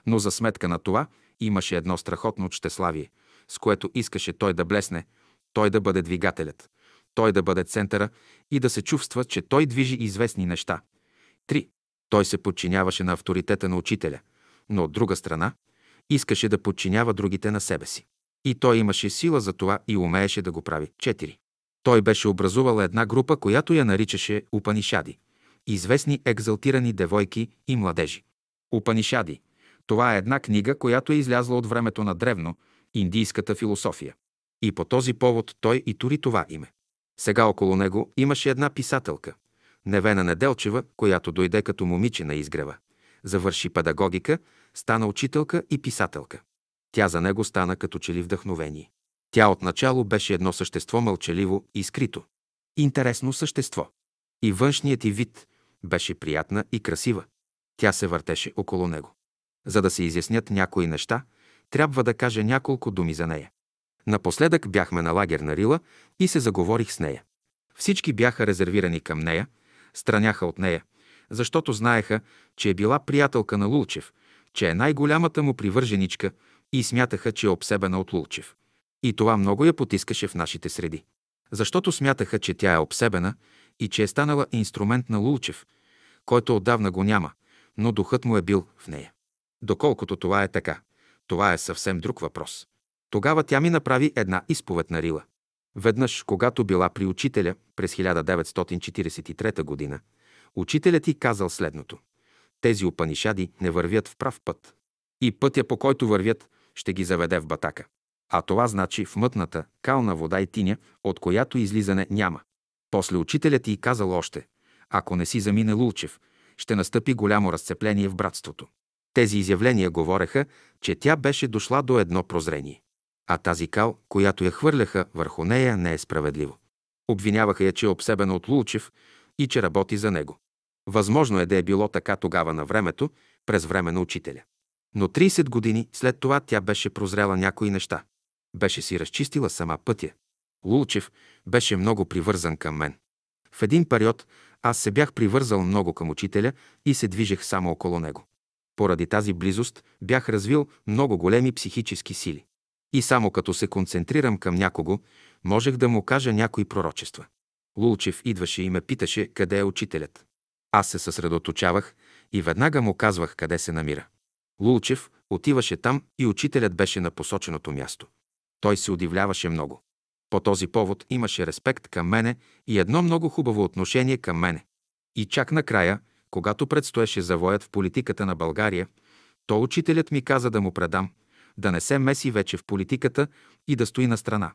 A: Но за сметка на това имаше едно страхотно щеславие, с което искаше той да блесне, той да бъде двигателят, той да бъде центъра и да се чувства, че той движи известни неща. Три. Той се подчиняваше на авторитета на учителя, но от друга страна искаше да подчинява другите на себе си. И той имаше сила за това и умееше да го прави. Четири. Той беше образувал една група, която я наричаше Упанишади – известни екзалтирани девойки и младежи. Упанишади – това е една книга, която е излязла от времето на древно, индийската философия. И по този повод той и тури това име. Сега около него имаше една писателка, Невена Неделчева, която дойде като момиче на изгрева. Завърши педагогика, стана учителка и писателка. Тя за него стана като че ли вдъхновение. Тя отначало беше едно същество мълчаливо и скрито. Интересно същество. И външният ти вид беше приятна и красива. Тя се въртеше около него. За да се изяснят някои неща, трябва да кажа няколко думи за нея. Напоследък бяхме на лагер на Рила и се заговорих с нея. Всички бяха резервирани към нея, страняха от нея, защото знаеха, че е била приятелка на Лулчев, че е най-голямата му привърженичка и смятаха, че е обсебена от Лулчев. И това много я потискаше в нашите среди. Защото смятаха, че тя е обсебена и че е станала инструмент на Лулчев, който отдавна го няма, но духът му е бил в нея. Доколкото това е така, това е съвсем друг въпрос. Тогава тя ми направи една изповед на Рила. Веднъж, когато била при учителя през 1943 година, учителят ти казал следното. Тези опанишади не вървят в прав път. И пътя, по който вървят, ще ги заведе в батака. А това значи в мътната, кална вода и тиня, от която излизане няма. После учителят ти казал още, ако не си замине Лулчев, ще настъпи голямо разцепление в братството. Тези изявления говореха, че тя беше дошла до едно прозрение а тази кал, която я хвърляха върху нея, не е справедливо. Обвиняваха я, че е обсебена от Лулчев и че работи за него. Възможно е да е било така тогава на времето, през време на учителя. Но 30 години след това тя беше прозрела някои неща. Беше си разчистила сама пътя. Лулчев беше много привързан към мен. В един период аз се бях привързал много към учителя и се движех само около него. Поради тази близост бях развил много големи психически сили. И само като се концентрирам към някого, можех да му кажа някои пророчества. Лулчев идваше и ме питаше къде е учителят. Аз се съсредоточавах и веднага му казвах къде се намира. Лулчев отиваше там и учителят беше на посоченото място. Той се удивляваше много. По този повод имаше респект към мене и едно много хубаво отношение към мене. И чак накрая, когато предстоеше завоят в политиката на България, то учителят ми каза да му предам, да не се меси вече в политиката и да стои на страна.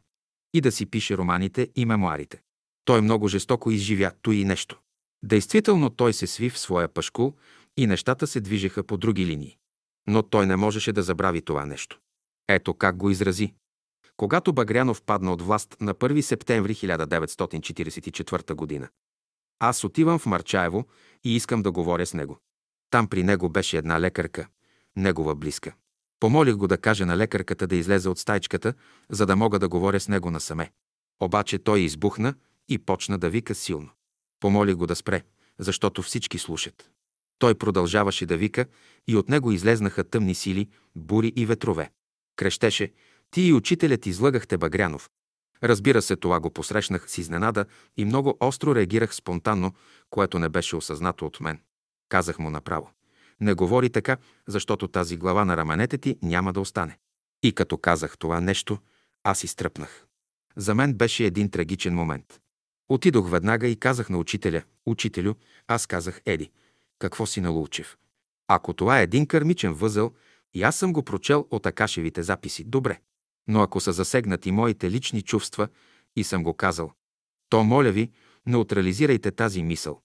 A: И да си пише романите и мемуарите. Той много жестоко изживя и нещо. Действително той се сви в своя пашкул и нещата се движеха по други линии. Но той не можеше да забрави това нещо. Ето как го изрази. Когато Багрянов падна от власт на 1 септември 1944 година. Аз отивам в Марчаево и искам да говоря с него. Там при него беше една лекарка, негова близка. Помолих го да каже на лекарката да излезе от стайчката, за да мога да говоря с него насаме. Обаче той избухна и почна да вика силно. Помолих го да спре, защото всички слушат. Той продължаваше да вика и от него излезнаха тъмни сили, бури и ветрове. Крещеше, ти и учителят излъгахте Багрянов. Разбира се, това го посрещнах с изненада и много остро реагирах спонтанно, което не беше осъзнато от мен. Казах му направо. Не говори така, защото тази глава на раменете ти няма да остане. И като казах това нещо, аз изтръпнах. За мен беше един трагичен момент. Отидох веднага и казах на учителя, учителю, аз казах Еди, какво си на Лулчев? Ако това е един кърмичен възел, и аз съм го прочел от Акашевите записи, добре. Но ако са засегнати моите лични чувства и съм го казал, то, моля ви, неутрализирайте тази мисъл.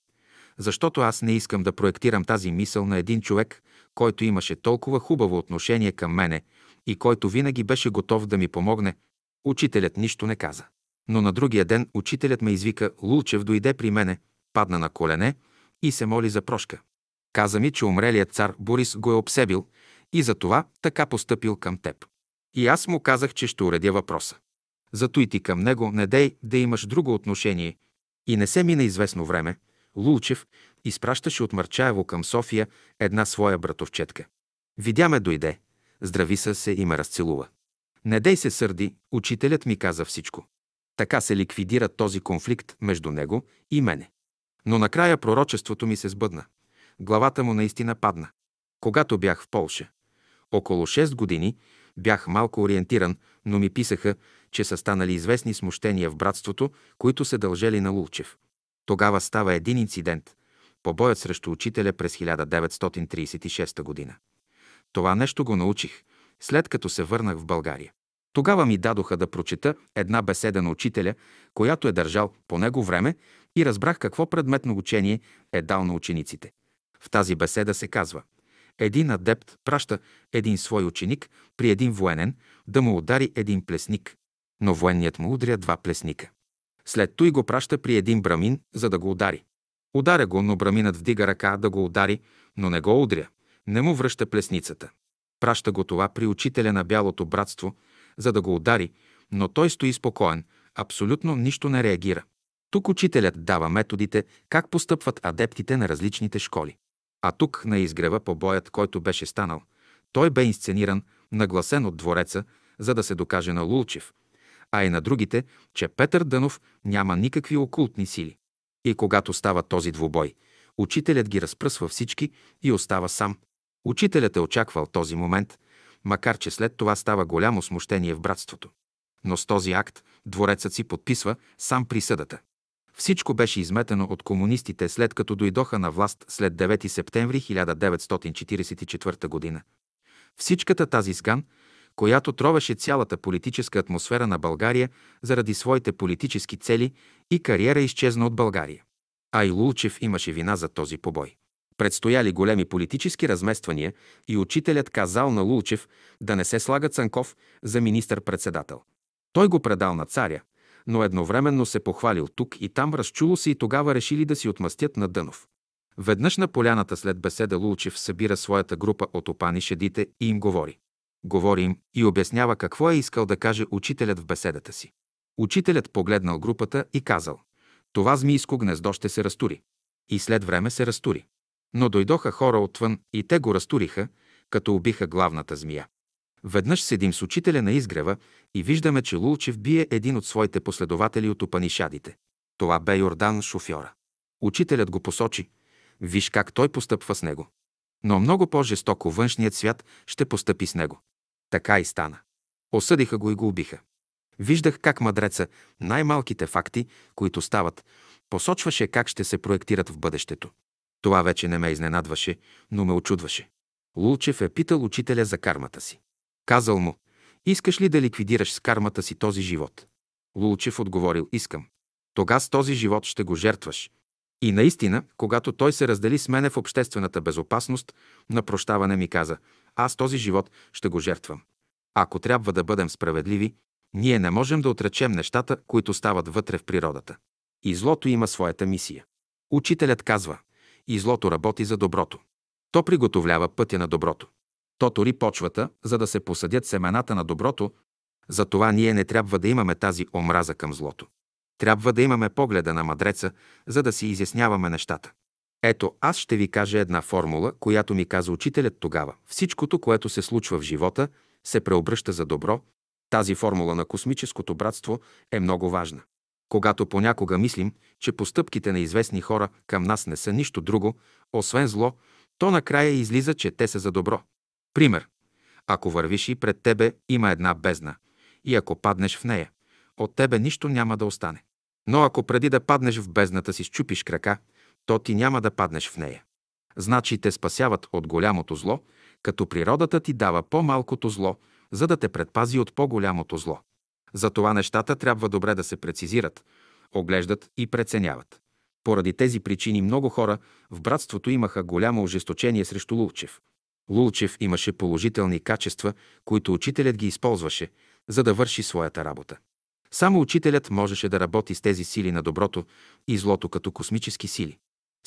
A: Защото аз не искам да проектирам тази мисъл на един човек, който имаше толкова хубаво отношение към мене и който винаги беше готов да ми помогне. Учителят нищо не каза. Но на другия ден учителят ме извика, Лулчев дойде при мене, падна на колене и се моли за прошка. Каза ми, че умрелият цар Борис го е обсебил и за това така постъпил към теб. И аз му казах, че ще уредя въпроса. Зато и ти към него не дей да имаш друго отношение. И не се мина известно време. Лулчев изпращаше от Марчаево към София една своя братовчетка. Видя ме дойде, здрави са се и ме разцелува. Не дей се сърди, учителят ми каза всичко. Така се ликвидира този конфликт между него и мене. Но накрая пророчеството ми се сбъдна. Главата му наистина падна. Когато бях в Полша, около 6 години, бях малко ориентиран, но ми писаха, че са станали известни смущения в братството, които се дължели на Лулчев. Тогава става един инцидент – побоят срещу учителя през 1936 година. Това нещо го научих, след като се върнах в България. Тогава ми дадоха да прочета една беседа на учителя, която е държал по него време и разбрах какво предметно учение е дал на учениците. В тази беседа се казва един адепт праща един свой ученик при един военен да му удари един плесник, но военният му удря два плесника. След той го праща при един брамин, за да го удари. Ударя го, но браминът вдига ръка да го удари, но не го удря. Не му връща плесницата. Праща го това при учителя на Бялото братство, за да го удари, но той стои спокоен, абсолютно нищо не реагира. Тук учителят дава методите как постъпват адептите на различните школи. А тук на изгрева по боят, който беше станал, той бе инсцениран, нагласен от двореца, за да се докаже на Лулчев, а и на другите, че Петър Дънов няма никакви окултни сили. И когато става този двубой, учителят ги разпръсва всички и остава сам. Учителят е очаквал този момент, макар че след това става голямо смущение в братството. Но с този акт дворецът си подписва сам присъдата. Всичко беше изметено от комунистите след като дойдоха на власт след 9 септември 1944 година. Всичката тази сган, която тровеше цялата политическа атмосфера на България заради своите политически цели и кариера изчезна от България. А и Лулчев имаше вина за този побой. Предстояли големи политически размествания и учителят казал на Лулчев да не се слага Цанков за министър-председател. Той го предал на царя, но едновременно се похвалил тук и там, разчуло се и тогава решили да си отмъстят на Дънов. Веднъж на поляната след беседа Лулчев събира своята група от опани шедите и им говори. Говори им и обяснява какво е искал да каже учителят в беседата си. Учителят погледнал групата и казал «Това змийско гнездо ще се разтури». И след време се разтури. Но дойдоха хора отвън и те го разтуриха, като убиха главната змия. Веднъж седим с учителя на изгрева и виждаме, че Лулчев бие един от своите последователи от опанишадите. Това бе Йордан шофьора. Учителят го посочи. Виж как той постъпва с него. Но много по-жестоко външният свят ще постъпи с него. Така и стана. Осъдиха го и го убиха. Виждах как мъдреца най-малките факти, които стават, посочваше как ще се проектират в бъдещето. Това вече не ме изненадваше, но ме очудваше. Лулчев е питал учителя за кармата си. Казал му, искаш ли да ликвидираш с кармата си този живот? Лулчев отговорил, искам. Тога с този живот ще го жертваш. И наистина, когато той се раздели с мене в обществената безопасност, на прощаване ми каза, аз този живот ще го жертвам. Ако трябва да бъдем справедливи, ние не можем да отречем нещата, които стават вътре в природата. И злото има своята мисия. Учителят казва, и злото работи за доброто. То приготовлява пътя на доброто. То тори почвата, за да се посадят семената на доброто, затова ние не трябва да имаме тази омраза към злото. Трябва да имаме погледа на мъдреца, за да си изясняваме нещата. Ето, аз ще ви кажа една формула, която ми каза учителят тогава. Всичкото, което се случва в живота, се преобръща за добро. Тази формула на космическото братство е много важна. Когато понякога мислим, че постъпките на известни хора към нас не са нищо друго, освен зло, то накрая излиза, че те са за добро. Пример. Ако вървиш и пред тебе има една бездна, и ако паднеш в нея, от тебе нищо няма да остане. Но ако преди да паднеш в бездната си щупиш крака, то ти няма да паднеш в нея. Значи те спасяват от голямото зло, като природата ти дава по-малкото зло, за да те предпази от по-голямото зло. Затова нещата трябва добре да се прецизират, оглеждат и преценяват. Поради тези причини много хора в братството имаха голямо ожесточение срещу Лулчев. Лулчев имаше положителни качества, които учителят ги използваше, за да върши своята работа. Само учителят можеше да работи с тези сили на доброто и злото като космически сили.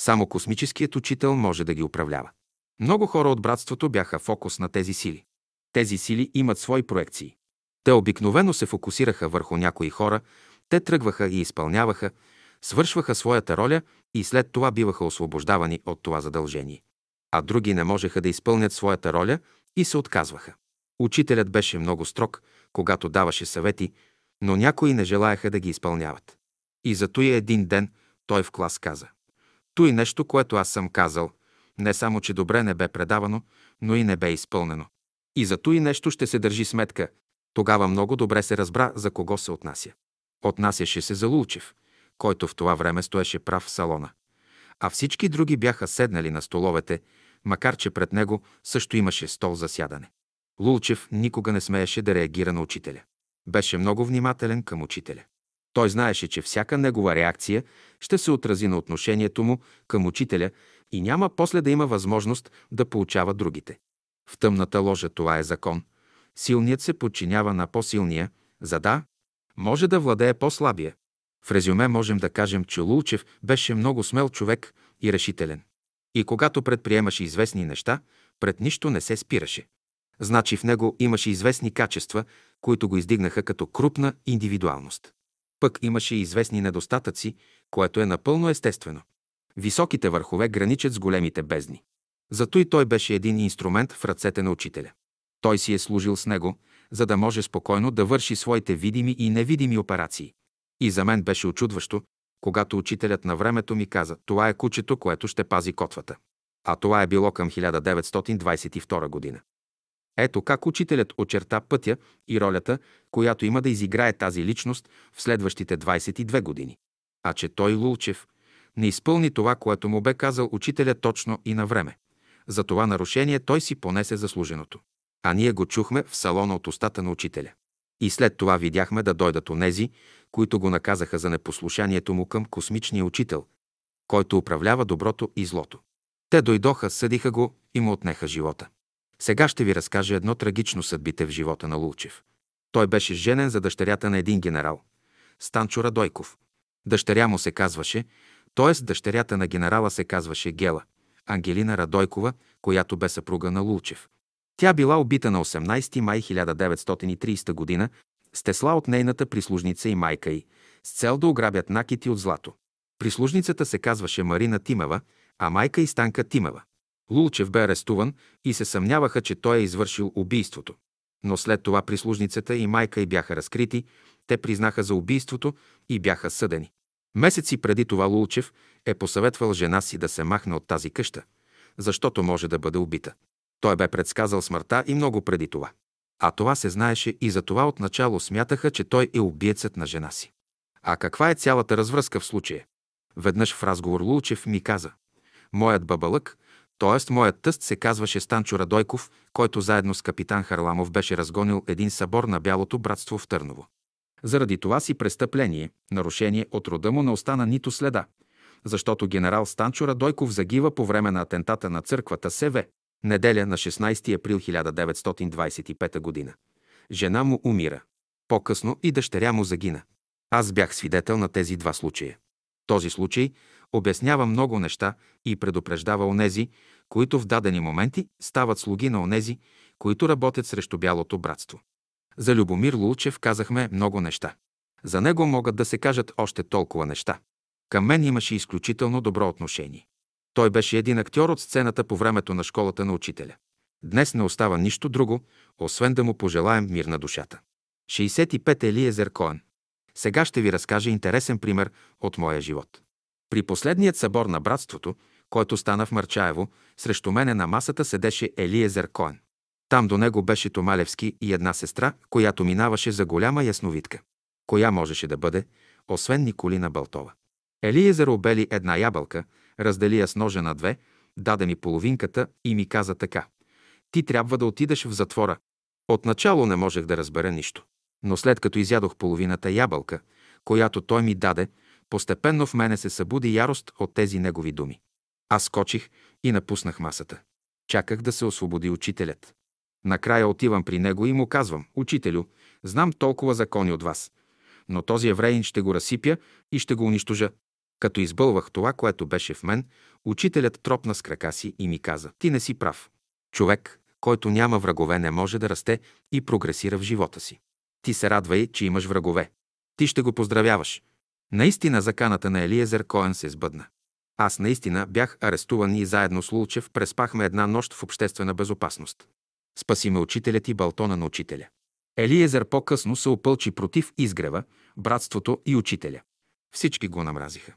A: Само космическият учител може да ги управлява. Много хора от братството бяха фокус на тези сили. Тези сили имат свои проекции. Те обикновено се фокусираха върху някои хора, те тръгваха и изпълняваха, свършваха своята роля и след това биваха освобождавани от това задължение. А други не можеха да изпълнят своята роля и се отказваха. Учителят беше много строг, когато даваше съвети, но някои не желаяха да ги изпълняват. И зато и един ден той в клас каза. Той нещо, което аз съм казал, не само, че добре не бе предавано, но и не бе изпълнено. И зато и нещо ще се държи сметка. Тогава много добре се разбра за кого се отнася. Отнасяше се за Лулчев, който в това време стоеше прав в салона. А всички други бяха седнали на столовете, макар че пред него също имаше стол за сядане. Лулчев никога не смееше да реагира на учителя. Беше много внимателен към учителя. Той знаеше, че всяка негова реакция ще се отрази на отношението му към учителя и няма после да има възможност да получава другите. В тъмната ложа това е закон. Силният се подчинява на по-силния, за да може да владее по-слабия. В резюме можем да кажем, че Лулчев беше много смел човек и решителен. И когато предприемаше известни неща, пред нищо не се спираше. Значи в него имаше известни качества, които го издигнаха като крупна индивидуалност. Пък имаше известни недостатъци, което е напълно естествено. Високите върхове граничат с големите бездни. Зато и той беше един инструмент в ръцете на учителя. Той си е служил с него, за да може спокойно да върши своите видими и невидими операции. И за мен беше очудващо, когато учителят на времето ми каза, това е кучето, което ще пази котвата. А това е било към 1922 година. Ето как учителят очерта пътя и ролята, която има да изиграе тази личност в следващите 22 години. А че той, Лулчев, не изпълни това, което му бе казал учителя точно и на време. За това нарушение той си понесе заслуженото. А ние го чухме в салона от устата на учителя. И след това видяхме да дойдат онези, които го наказаха за непослушанието му към космичния учител, който управлява доброто и злото. Те дойдоха, съдиха го и му отнеха живота. Сега ще ви разкажа едно трагично съдбите в живота на Лулчев. Той беше женен за дъщерята на един генерал – Станчо Радойков. Дъщеря му се казваше, т.е. дъщерята на генерала се казваше Гела, Ангелина Радойкова, която бе съпруга на Лулчев. Тя била убита на 18 май 1930 г. с тесла от нейната прислужница и майка й, с цел да ограбят накити от злато. Прислужницата се казваше Марина Тимева, а майка и Станка Тимева. Лулчев бе арестуван и се съмняваха, че той е извършил убийството. Но след това прислужницата и майка й бяха разкрити, те признаха за убийството и бяха съдени. Месеци преди това Лулчев е посъветвал жена си да се махне от тази къща, защото може да бъде убита. Той бе предсказал смъртта и много преди това. А това се знаеше и за това отначало смятаха, че той е убиецът на жена си. А каква е цялата развръзка в случая? Веднъж в разговор Лулчев ми каза. Моят бабалък, т.е. моят тъст се казваше Станчо Радойков, който заедно с капитан Харламов беше разгонил един събор на Бялото братство в Търново. Заради това си престъпление, нарушение от рода му не остана нито следа, защото генерал Станчо Радойков загива по време на атентата на църквата СВ, неделя на 16 април 1925 г. Жена му умира. По-късно и дъщеря му загина. Аз бях свидетел на тези два случая. Този случай обяснява много неща и предупреждава онези, които в дадени моменти стават слуги на онези, които работят срещу Бялото братство. За Любомир Лулчев казахме много неща. За него могат да се кажат още толкова неща. Към мен имаше изключително добро отношение. Той беше един актьор от сцената по времето на школата на учителя. Днес не остава нищо друго, освен да му пожелаем мир на душата. 65 Елиезер Коен. Сега ще ви разкажа интересен пример от моя живот. При последният събор на братството, който стана в Марчаево, срещу мене на масата седеше Елиезер Коен. Там до него беше Томалевски и една сестра, която минаваше за голяма ясновидка. Коя можеше да бъде, освен Николина Балтова. Елиезер обели една ябълка, раздели я с ножа на две, даде ми половинката и ми каза така. Ти трябва да отидеш в затвора. Отначало не можех да разбера нищо. Но след като изядох половината ябълка, която той ми даде, постепенно в мене се събуди ярост от тези негови думи. Аз скочих и напуснах масата. Чаках да се освободи учителят. Накрая отивам при него и му казвам, учителю, знам толкова закони от вас, но този евреин ще го разсипя и ще го унищожа. Като избълвах това, което беше в мен, учителят тропна с крака си и ми каза, ти не си прав. Човек, който няма врагове, не може да расте и прогресира в живота си. Ти се радвай, че имаш врагове. Ти ще го поздравяваш. Наистина заканата на Елиезер Коен се сбъдна. Аз наистина бях арестуван и заедно с Лулчев преспахме една нощ в обществена безопасност. Спаси ме учителят и балтона на учителя. Елиезер по-късно се опълчи против изгрева, братството и учителя. Всички го намразиха.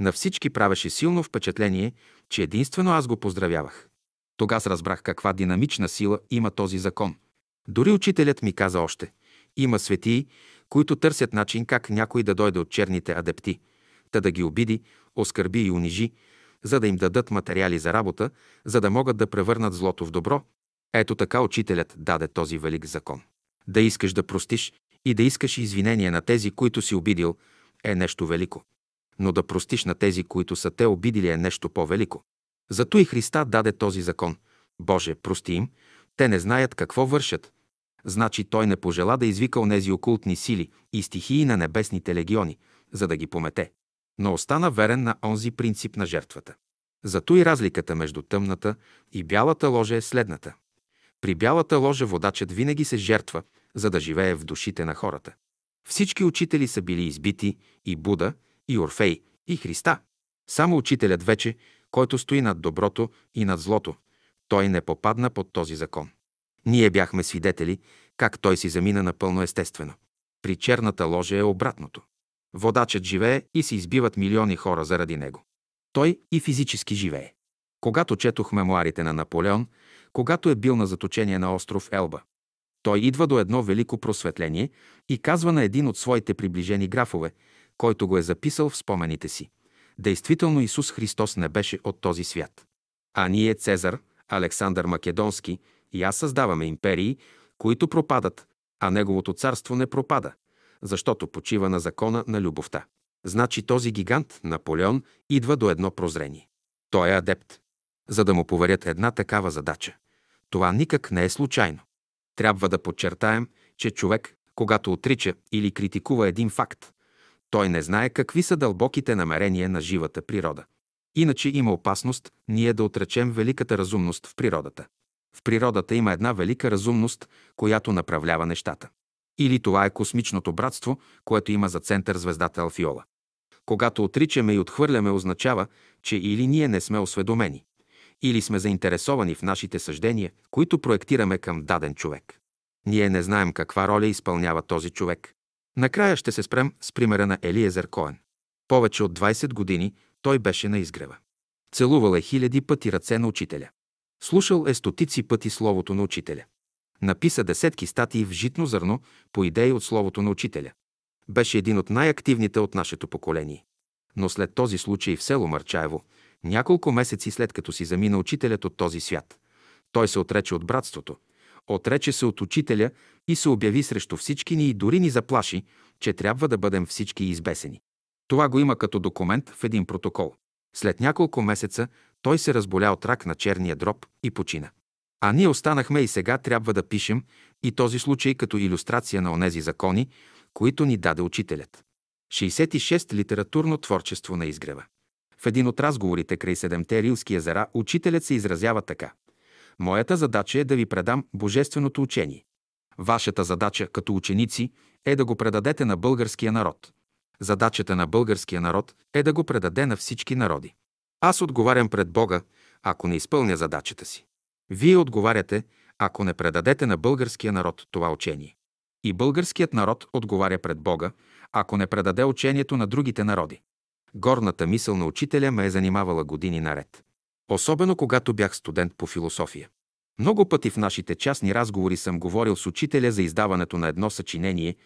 A: На всички правеше силно впечатление, че единствено аз го поздравявах. Тогас разбрах каква динамична сила има този закон. Дори учителят ми каза още – има светии, които търсят начин как някой да дойде от черните адепти, та да ги обиди, оскърби и унижи, за да им дадат материали за работа, за да могат да превърнат злото в добро. Ето така учителят даде този велик закон. Да искаш да простиш и да искаш извинение на тези, които си обидил, е нещо велико. Но да простиш на тези, които са те обидили, е нещо по-велико. Зато и Христа даде този закон. Боже, прости им, те не знаят какво вършат. Значи той не пожела да извика онези окултни сили и стихии на небесните легиони, за да ги помете, но остана верен на онзи принцип на жертвата. Зато и разликата между тъмната и бялата ложа е следната. При бялата ложа водачът винаги се жертва, за да живее в душите на хората. Всички учители са били избити и Буда, и Орфей, и Христа. Само учителят вече, който стои над доброто и над злото, той не попадна под този закон. Ние бяхме свидетели как той си замина напълно естествено. При черната ложа е обратното. Водачът живее и се избиват милиони хора заради него. Той и физически живее. Когато четох мемуарите на Наполеон, когато е бил на заточение на остров Елба, той идва до едно велико просветление и казва на един от своите приближени графове, който го е записал в спомените си. Действително Исус Христос не беше от този свят. А ние, Цезар, Александър Македонски и аз създаваме империи, които пропадат, а неговото царство не пропада, защото почива на закона на любовта. Значи този гигант, Наполеон, идва до едно прозрение. Той е адепт. За да му поверят една такава задача. Това никак не е случайно. Трябва да подчертаем, че човек, когато отрича или критикува един факт, той не знае какви са дълбоките намерения на живата природа. Иначе има опасност ние да отречем великата разумност в природата. В природата има една велика разумност, която направлява нещата. Или това е космичното братство, което има за център звездата Алфиола. Когато отричаме и отхвърляме, означава, че или ние не сме осведомени, или сме заинтересовани в нашите съждения, които проектираме към даден човек. Ние не знаем каква роля изпълнява този човек. Накрая ще се спрем с примера на Елиезер Коен. Повече от 20 години той беше на изгрева. Целувал е хиляди пъти ръце на учителя. Слушал е стотици пъти словото на учителя. Написа десетки статии в житно зърно по идеи от словото на учителя. Беше един от най-активните от нашето поколение. Но след този случай в село Марчаево, няколко месеци след като си замина учителят от този свят, той се отрече от братството, отрече се от учителя и се обяви срещу всички ни и дори ни заплаши, че трябва да бъдем всички избесени. Това го има като документ в един протокол. След няколко месеца той се разболя от рак на черния дроб и почина. А ние останахме и сега трябва да пишем и този случай като иллюстрация на онези закони, които ни даде учителят. 66. Литературно творчество на изгрева. В един от разговорите край Седемте Рилски езера учителят се изразява така. Моята задача е да ви предам божественото учение. Вашата задача като ученици е да го предадете на българския народ. Задачата на българския народ е да го предаде на всички народи. Аз отговарям пред Бога, ако не изпълня задачата си. Вие отговаряте, ако не предадете на българския народ това учение. И българският народ отговаря пред Бога, ако не предаде учението на другите народи. Горната мисъл на учителя ме е занимавала години наред. Особено когато бях студент по философия. Много пъти в нашите частни разговори съм говорил с учителя за издаването на едно съчинение,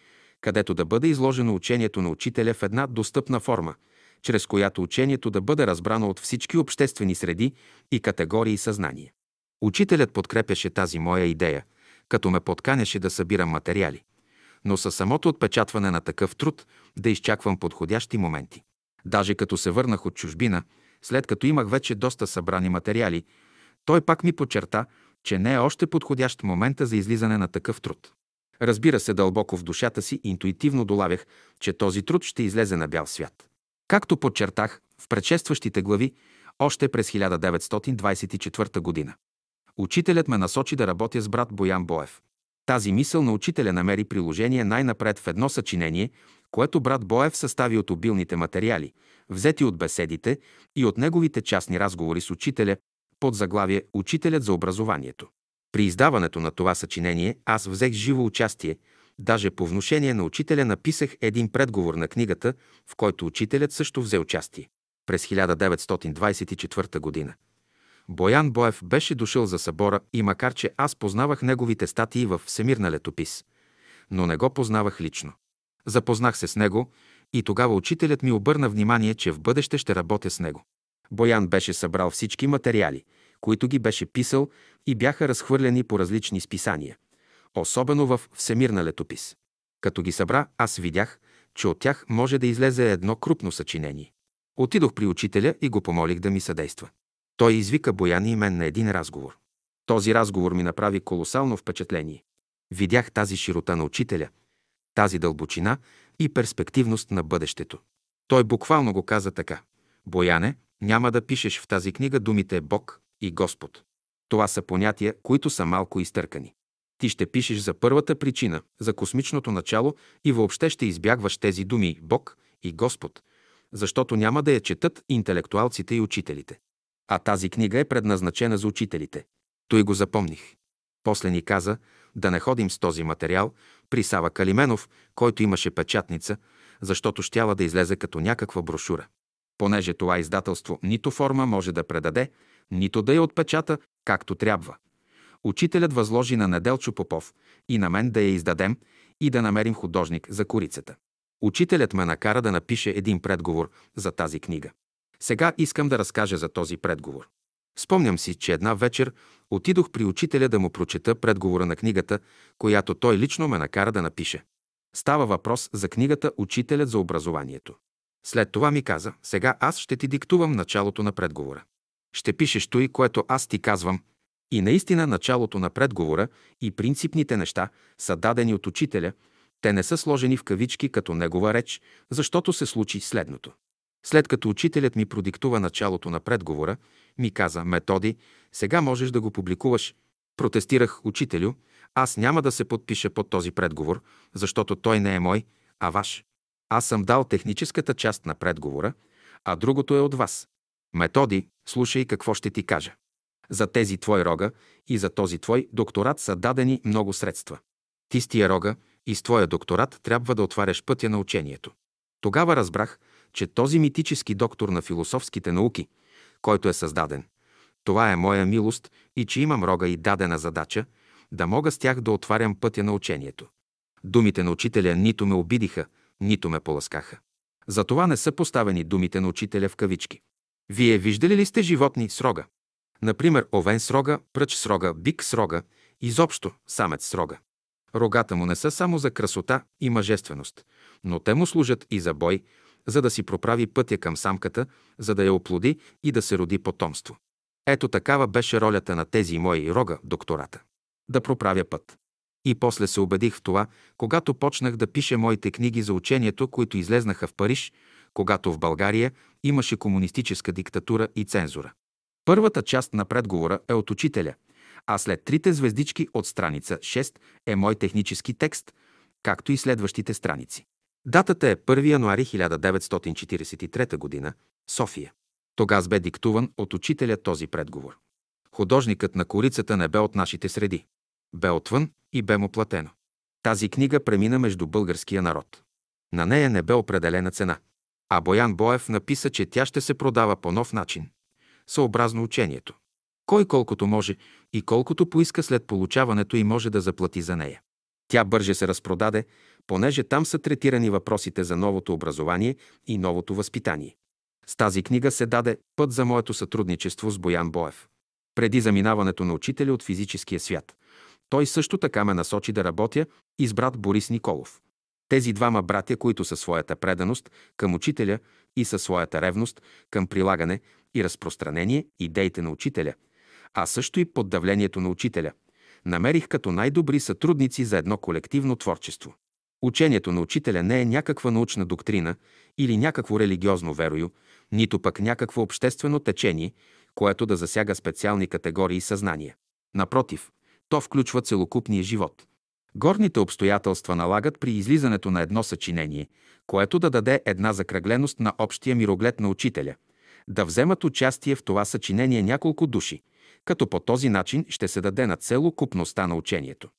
A: където да бъде изложено учението на учителя в една достъпна форма, чрез която учението да бъде разбрано от всички обществени среди и категории съзнание. Учителят подкрепяше тази моя идея, като ме подканяше да събирам материали, но със самото отпечатване на такъв труд да изчаквам подходящи моменти. Даже като се върнах от чужбина, след като имах вече доста събрани материали, той пак ми подчерта, че не е още подходящ момента за излизане на такъв труд. Разбира се, дълбоко в душата си интуитивно долавях, че този труд ще излезе на бял свят. Както подчертах в предшестващите глави, още през 1924 година. Учителят ме насочи да работя с брат Боян Боев. Тази мисъл на учителя намери приложение най-напред в едно съчинение, което брат Боев състави от обилните материали, взети от беседите и от неговите частни разговори с учителя под заглавие «Учителят за образованието». При издаването на това съчинение аз взех живо участие, даже по внушение на учителя написах един предговор на книгата, в който учителят също взе участие. През 1924 година. Боян Боев беше дошъл за събора и макар, че аз познавах неговите статии в Всемирна летопис, но не го познавах лично. Запознах се с него и тогава учителят ми обърна внимание, че в бъдеще ще работя с него. Боян беше събрал всички материали, които ги беше писал и бяха разхвърлени по различни списания, особено в Всемирна летопис. Като ги събра, аз видях, че от тях може да излезе едно крупно съчинение. Отидох при учителя и го помолих да ми съдейства. Той извика Боян и мен на един разговор. Този разговор ми направи колосално впечатление. Видях тази широта на учителя, тази дълбочина и перспективност на бъдещето. Той буквално го каза така. Бояне, няма да пишеш в тази книга думите Бог и Господ. Това са понятия, които са малко изтъркани. Ти ще пишеш за първата причина, за космичното начало и въобще ще избягваш тези думи Бог и Господ, защото няма да я четат интелектуалците и учителите. А тази книга е предназначена за учителите. Той го запомних. После ни каза да не ходим с този материал при Сава Калименов, който имаше печатница, защото щяла да излезе като някаква брошура. Понеже това издателство нито форма може да предаде, нито да я отпечата както трябва. Учителят възложи на Неделчо Попов и на мен да я издадем и да намерим художник за корицата. Учителят ме накара да напише един предговор за тази книга. Сега искам да разкажа за този предговор. Спомням си, че една вечер отидох при учителя да му прочета предговора на книгата, която той лично ме накара да напише. Става въпрос за книгата Учителят за образованието. След това ми каза, сега аз ще ти диктувам началото на предговора. Ще пишеш той, което аз ти казвам. И наистина началото на предговора и принципните неща са дадени от учителя, те не са сложени в кавички като негова реч, защото се случи следното. След като учителят ми продиктува началото на предговора, ми каза, методи, сега можеш да го публикуваш. Протестирах учителю, аз няма да се подпиша под този предговор, защото той не е мой, а ваш. Аз съм дал техническата част на предговора, а другото е от вас. Методи, слушай какво ще ти кажа. За тези твои рога и за този твой докторат са дадени много средства. Ти с тия рога и с твоя докторат трябва да отваряш пътя на учението. Тогава разбрах, че този митически доктор на философските науки, който е създаден, това е моя милост и че имам рога и дадена задача, да мога с тях да отварям пътя на учението. Думите на учителя нито ме обидиха, нито ме поласкаха. Затова не са поставени думите на учителя в кавички. Вие виждали ли сте животни с рога? Например, овен с рога, пръч с рога, бик с рога, изобщо самец с рога. Рогата му не са само за красота и мъжественост, но те му служат и за бой, за да си проправи пътя към самката, за да я оплоди и да се роди потомство. Ето такава беше ролята на тези мои рога, доктората. Да проправя път. И после се убедих в това, когато почнах да пиша моите книги за учението, които излезнаха в Париж, когато в България имаше комунистическа диктатура и цензура. Първата част на предговора е от учителя, а след трите звездички от страница 6 е мой технически текст, както и следващите страници. Датата е 1 януари 1943 г. София. Тогава бе диктуван от учителя този предговор. Художникът на корицата не бе от нашите среди. Бе отвън и бе му платено. Тази книга премина между българския народ. На нея не бе определена цена. А Боян Боев написа, че тя ще се продава по нов начин, съобразно учението. Кой колкото може и колкото поиска след получаването и може да заплати за нея. Тя бърже се разпродаде, понеже там са третирани въпросите за новото образование и новото възпитание. С тази книга се даде път за моето сътрудничество с Боян Боев. Преди заминаването на учителя от физическия свят, той също така ме насочи да работя и с брат Борис Николов. Тези двама братя, които със своята преданост към учителя и със своята ревност към прилагане и разпространение идеите на учителя, а също и под давлението на учителя, намерих като най-добри сътрудници за едно колективно творчество. Учението на учителя не е някаква научна доктрина или някакво религиозно верою, нито пък някакво обществено течение, което да засяга специални категории съзнания. Напротив, то включва целокупния живот. Горните обстоятелства налагат при излизането на едно съчинение, което да даде една закръгленост на общия мироглед на учителя, да вземат участие в това съчинение няколко души, като по този начин ще се даде на целокупността на учението.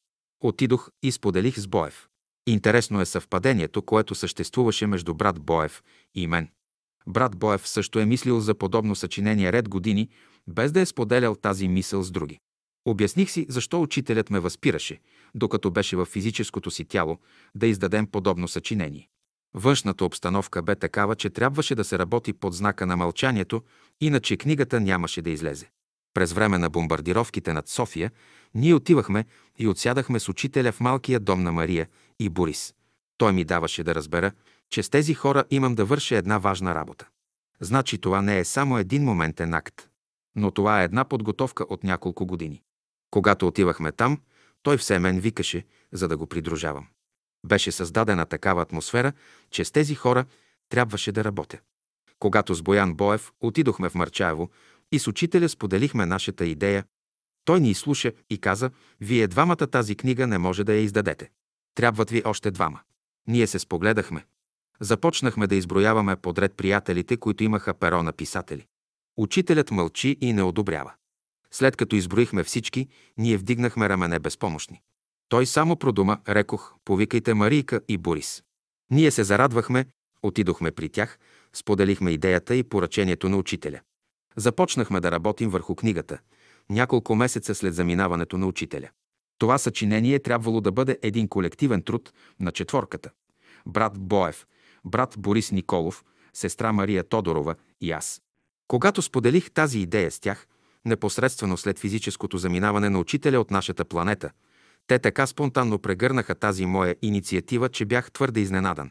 A: Отидох и споделих с Боев. Интересно е съвпадението, което съществуваше между брат Боев и мен. Брат Боев също е мислил за подобно съчинение ред години, без да е споделял тази мисъл с други. Обясних си защо учителят ме възпираше, докато беше в физическото си тяло, да издадем подобно съчинение. Външната обстановка бе такава, че трябваше да се работи под знака на мълчанието, иначе книгата нямаше да излезе. През време на бомбардировките над София, ние отивахме и отсядахме с учителя в малкия дом на Мария и Борис. Той ми даваше да разбера, че с тези хора имам да върша една важна работа. Значи това не е само един моментен акт, но това е една подготовка от няколко години. Когато отивахме там, той все мен викаше, за да го придружавам. Беше създадена такава атмосфера, че с тези хора трябваше да работя. Когато с Боян Боев отидохме в Марчаево и с учителя споделихме нашата идея, той ни изслуша и каза, вие двамата тази книга не може да я издадете. Трябват ви още двама. Ние се спогледахме. Започнахме да изброяваме подред приятелите, които имаха перо на писатели. Учителят мълчи и не одобрява. След като изброихме всички, ние вдигнахме рамене безпомощни. Той само продума, рекох, повикайте Марийка и Борис. Ние се зарадвахме, отидохме при тях, споделихме идеята и поръчението на учителя. Започнахме да работим върху книгата, няколко месеца след заминаването на учителя. Това съчинение трябвало да бъде един колективен труд на четворката. Брат Боев, брат Борис Николов, сестра Мария Тодорова и аз. Когато споделих тази идея с тях, непосредствено след физическото заминаване на учителя от нашата планета, те така спонтанно прегърнаха тази моя инициатива, че бях твърде изненадан.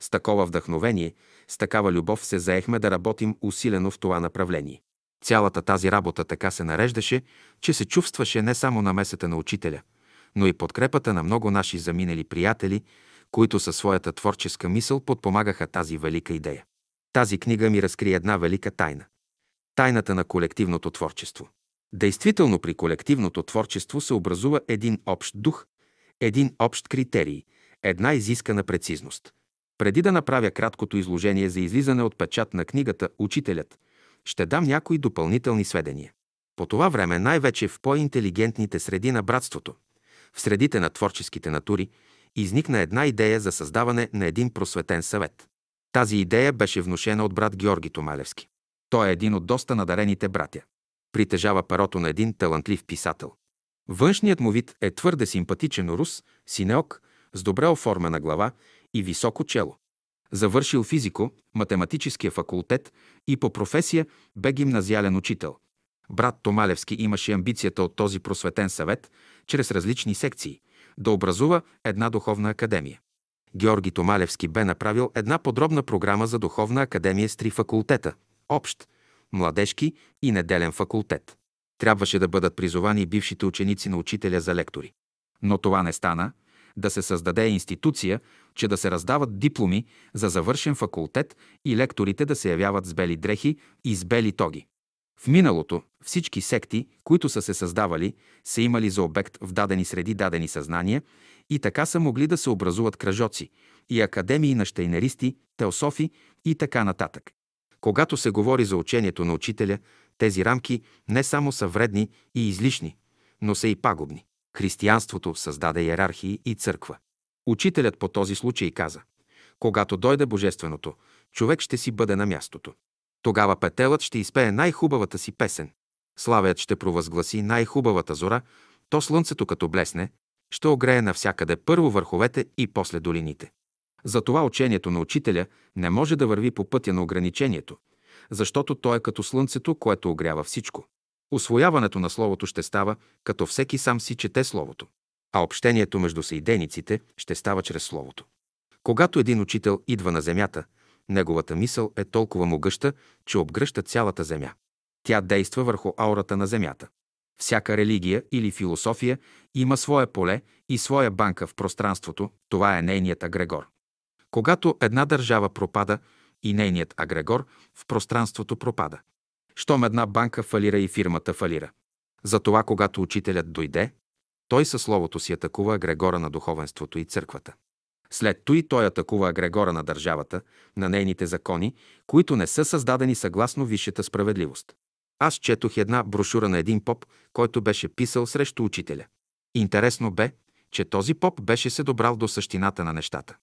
A: С такова вдъхновение, с такава любов се заехме да работим усилено в това направление. Цялата тази работа така се нареждаше, че се чувстваше не само намесата на учителя, но и подкрепата на много наши заминали приятели, които със своята творческа мисъл подпомагаха тази велика идея. Тази книга ми разкри една велика тайна. Тайната на колективното творчество. Действително при колективното творчество се образува един общ дух, един общ критерий, една изискана прецизност. Преди да направя краткото изложение за излизане от печат на книгата «Учителят», ще дам някои допълнителни сведения. По това време най-вече в по-интелигентните среди на братството, в средите на творческите натури, изникна една идея за създаване на един просветен съвет. Тази идея беше внушена от брат Георги Томалевски. Той е един от доста надарените братя. Притежава перото на един талантлив писател. Външният му вид е твърде симпатичен рус, синеок, с добре оформена глава и високо чело. Завършил физико, математическия факултет и по професия бе гимназиален учител. Брат Томалевски имаше амбицията от този просветен съвет, чрез различни секции, да образува една духовна академия. Георги Томалевски бе направил една подробна програма за духовна академия с три факултета – общ, младежки и неделен факултет. Трябваше да бъдат призовани бившите ученици на учителя за лектори. Но това не стана, да се създаде институция, че да се раздават дипломи за завършен факултет и лекторите да се явяват с бели дрехи и с бели тоги. В миналото всички секти, които са се създавали, са имали за обект в дадени среди дадени съзнания и така са могли да се образуват кръжоци и академии на щейнеристи, теософи и така нататък. Когато се говори за учението на учителя, тези рамки не само са вредни и излишни, но са и пагубни. Християнството създаде иерархии и църква. Учителят по този случай каза, когато дойде Божественото, човек ще си бъде на мястото. Тогава петелът ще изпее най-хубавата си песен. Славят ще провъзгласи най-хубавата зора, то слънцето като блесне, ще огрее навсякъде първо върховете и после долините. Затова учението на учителя не може да върви по пътя на ограничението, защото то е като слънцето, което огрява всичко. Освояването на Словото ще става, като всеки сам си чете Словото, а общението между съидениците ще става чрез Словото. Когато един учител идва на земята, неговата мисъл е толкова могъща, че обгръща цялата земя. Тя действа върху аурата на земята. Всяка религия или философия има свое поле и своя банка в пространството, това е нейният агрегор. Когато една държава пропада, и нейният агрегор в пространството пропада. Щом една банка фалира и фирмата фалира. Затова, когато учителят дойде, той със словото си атакува агрегора на духовенството и църквата. След той той атакува агрегора на държавата, на нейните закони, които не са създадени съгласно висшата справедливост. Аз четох една брошура на един поп, който беше писал срещу учителя. Интересно бе, че този поп беше се добрал до същината на нещата.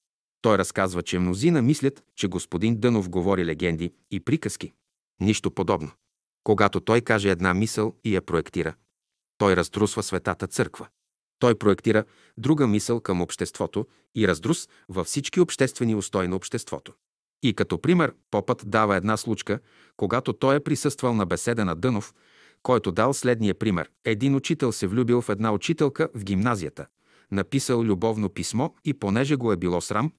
A: Той разказва, че мнозина мислят, че господин Дънов говори легенди и приказки. Нищо подобно. Когато той каже една мисъл и я проектира, той раздрусва светата църква. Той проектира друга мисъл към обществото и раздрус във всички обществени устои на обществото. И като пример, попът дава една случка, когато той е присъствал на беседа на Дънов, който дал следния пример. Един учител се влюбил в една учителка в гимназията, написал любовно писмо и понеже го е било срам,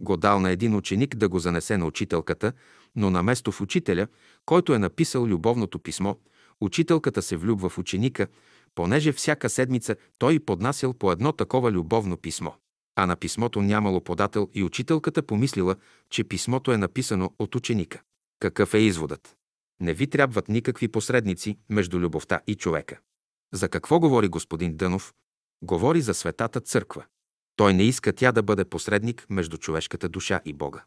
A: го дал на един ученик да го занесе на учителката, но наместо в учителя, който е написал любовното писмо, учителката се влюбва в ученика, понеже всяка седмица той поднасял по едно такова любовно писмо. А на писмото нямало подател и учителката помислила, че писмото е написано от ученика. Какъв е изводът? Не ви трябват никакви посредници между любовта и човека. За какво говори господин Дънов? Говори за светата църква. Той не иска тя да бъде посредник между човешката душа и Бога.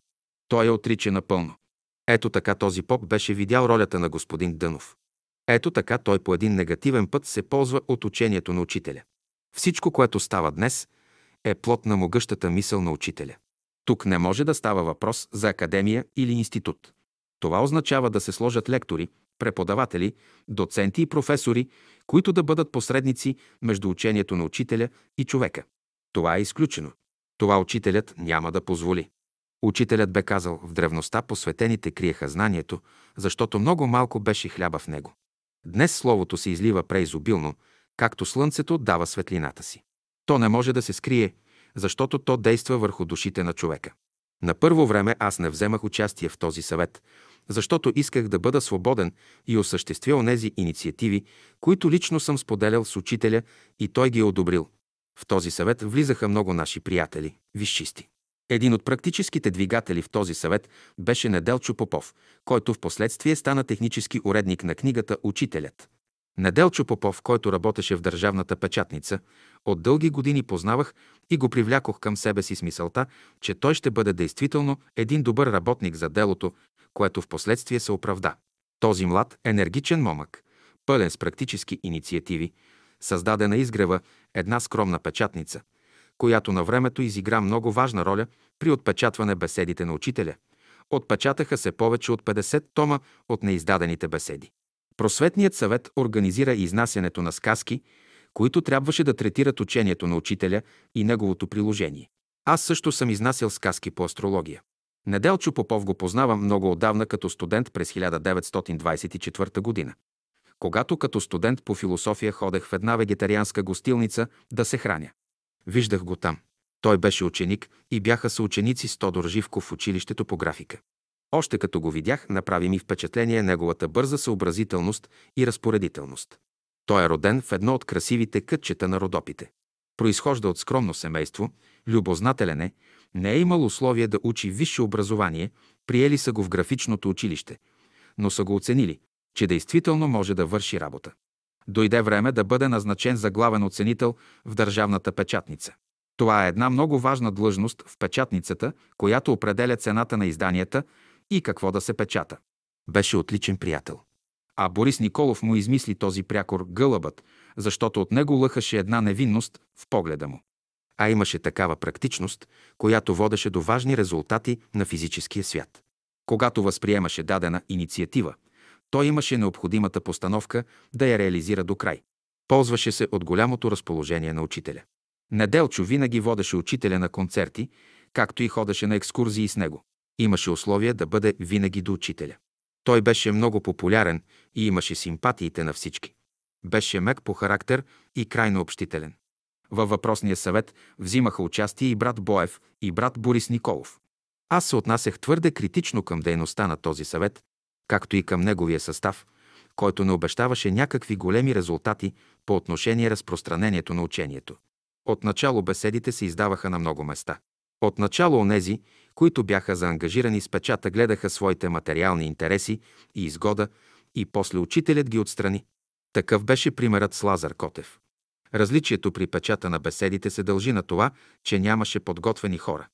A: Той я отрича напълно. Ето така този поп беше видял ролята на господин Дънов. Ето така той по един негативен път се ползва от учението на учителя. Всичко, което става днес, е плод на могъщата мисъл на учителя. Тук не може да става въпрос за академия или институт. Това означава да се сложат лектори, преподаватели, доценти и професори, които да бъдат посредници между учението на учителя и човека. Това е изключено. Това учителят няма да позволи. Учителят бе казал, в древността посветените криеха знанието, защото много малко беше хляба в него. Днес Словото се излива преизобилно, както слънцето дава светлината си. То не може да се скрие, защото то действа върху душите на човека. На първо време аз не вземах участие в този съвет, защото исках да бъда свободен и осъществя онези инициативи, които лично съм споделял с учителя и той ги е одобрил. В този съвет влизаха много наши приятели, висшисти. Един от практическите двигатели в този съвет беше Неделчо Попов, който в последствие стана технически уредник на книгата «Учителят». Неделчо Попов, който работеше в държавната печатница, от дълги години познавах и го привлякох към себе си с мисълта, че той ще бъде действително един добър работник за делото, което в последствие се оправда. Този млад, енергичен момък, пълен с практически инициативи, създаде на изгрева една скромна печатница, която на времето изигра много важна роля при отпечатване беседите на учителя. Отпечатаха се повече от 50 тома от неиздадените беседи. Просветният съвет организира изнасянето на сказки, които трябваше да третират учението на учителя и неговото приложение. Аз също съм изнасял сказки по астрология. Неделчо Попов го познавам много отдавна като студент през 1924 година. Когато като студент по философия ходех в една вегетарианска гостилница да се храня. Виждах го там. Той беше ученик и бяха съученици с Тодор Живков в училището по графика. Още като го видях, направи ми впечатление неговата бърза съобразителност и разпоредителност. Той е роден в едно от красивите кътчета на родопите. Произхожда от скромно семейство, любознателен е, не е имал условие да учи висше образование, приели са го в графичното училище, но са го оценили, че действително може да върши работа. Дойде време да бъде назначен за главен оценител в държавната печатница. Това е една много важна длъжност в печатницата, която определя цената на изданията и какво да се печата. Беше отличен приятел. А Борис Николов му измисли този прякор гълъбът, защото от него лъхаше една невинност в погледа му. А имаше такава практичност, която водеше до важни резултати на физическия свят. Когато възприемаше дадена инициатива, той имаше необходимата постановка да я реализира до край. Ползваше се от голямото разположение на учителя. Неделчо винаги водеше учителя на концерти, както и ходеше на екскурзии с него. Имаше условия да бъде винаги до учителя. Той беше много популярен и имаше симпатиите на всички. Беше мек по характер и крайно общителен. Във въпросния съвет взимаха участие и брат Боев, и брат Борис Николов. Аз се отнасях твърде критично към дейността на този съвет, както и към неговия състав, който не обещаваше някакви големи резултати по отношение разпространението на учението. Отначало беседите се издаваха на много места. Отначало онези, които бяха заангажирани с печата, гледаха своите материални интереси и изгода и после учителят ги отстрани. Такъв беше примерът с Лазар Котев. Различието при печата на беседите се дължи на това, че нямаше подготвени хора.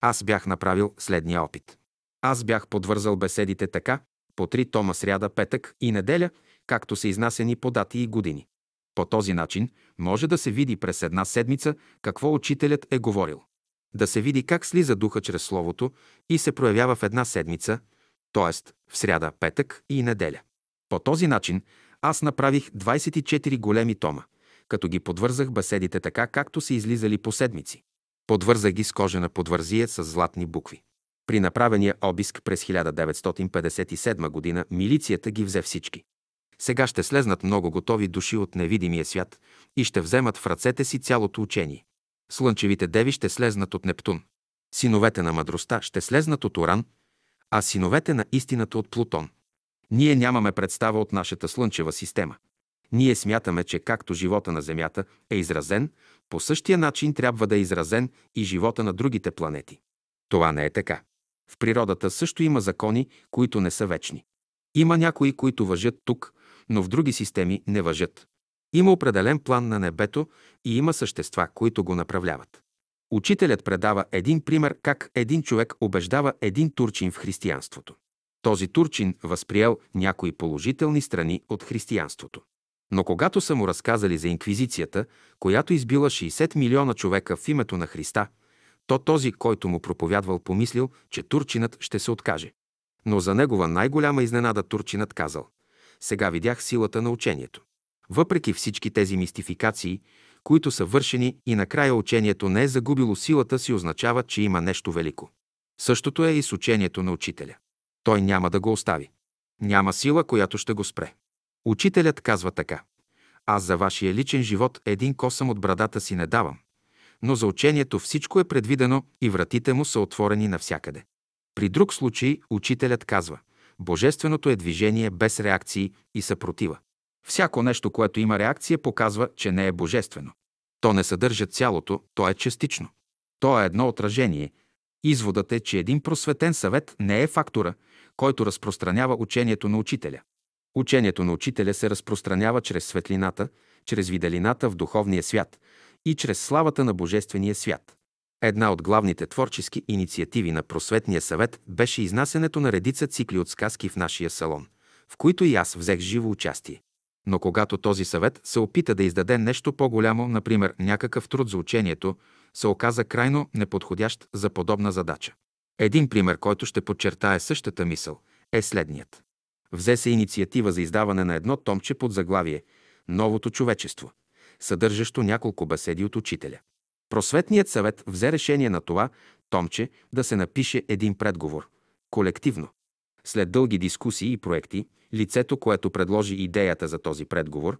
A: Аз бях направил следния опит. Аз бях подвързал беседите така, по три тома сряда, петък и неделя, както са изнасени по дати и години. По този начин може да се види през една седмица какво учителят е говорил. Да се види как слиза духа чрез Словото и се проявява в една седмица, т.е. в сряда, петък и неделя. По този начин аз направих 24 големи тома, като ги подвързах беседите така, както са излизали по седмици. Подвързах ги с кожена подвързия с златни букви. При направения обиск през 1957 година милицията ги взе всички. Сега ще слезнат много готови души от невидимия свят и ще вземат в ръцете си цялото учение. Слънчевите деви ще слезнат от Нептун. Синовете на мъдростта ще слезнат от Оран, а синовете на истината от Плутон. Ние нямаме представа от нашата слънчева система. Ние смятаме, че както живота на Земята е изразен, по същия начин трябва да е изразен и живота на другите планети. Това не е така. В природата също има закони, които не са вечни. Има някои, които въжат тук, но в други системи не въжат. Има определен план на небето и има същества, които го направляват. Учителят предава един пример как един човек убеждава един турчин в християнството. Този турчин възприел някои положителни страни от християнството. Но когато са му разказали за инквизицията, която избила 60 милиона човека в името на Христа, то този, който му проповядвал, помислил, че турчинът ще се откаже. Но за негова най-голяма изненада турчинът казал «Сега видях силата на учението». Въпреки всички тези мистификации, които са вършени и накрая учението не е загубило силата си, означава, че има нещо велико. Същото е и с учението на учителя. Той няма да го остави. Няма сила, която ще го спре. Учителят казва така. Аз за вашия личен живот един косъм от брадата си не давам, но за учението всичко е предвидено и вратите му са отворени навсякъде. При друг случай учителят казва Божественото е движение без реакции и съпротива. Всяко нещо, което има реакция, показва, че не е божествено. То не съдържа цялото, то е частично. То е едно отражение. Изводът е, че един просветен съвет не е фактора, който разпространява учението на учителя. Учението на учителя се разпространява чрез светлината, чрез виделината в духовния свят и чрез славата на Божествения свят. Една от главните творчески инициативи на Просветния съвет беше изнасянето на редица цикли от сказки в нашия салон, в които и аз взех живо участие. Но когато този съвет се опита да издаде нещо по-голямо, например някакъв труд за учението, се оказа крайно неподходящ за подобна задача. Един пример, който ще подчертае същата мисъл, е следният. Взе се инициатива за издаване на едно томче под заглавие «Новото човечество», съдържащо няколко беседи от учителя. Просветният съвет взе решение на това томче да се напише един предговор, колективно. След дълги дискусии и проекти, лицето, което предложи идеята за този предговор,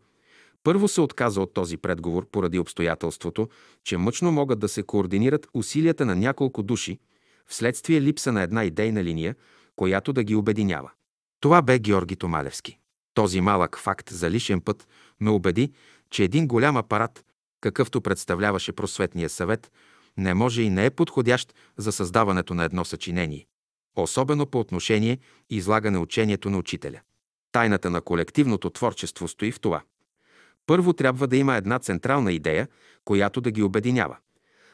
A: първо се отказа от този предговор поради обстоятелството, че мъчно могат да се координират усилията на няколко души, вследствие липса на една идейна линия, която да ги обединява. Това бе Георги Томалевски. Този малък факт за лишен път ме убеди, че един голям апарат, какъвто представляваше просветния съвет, не може и не е подходящ за създаването на едно съчинение, особено по отношение излагане учението на учителя. Тайната на колективното творчество стои в това. Първо трябва да има една централна идея, която да ги обединява.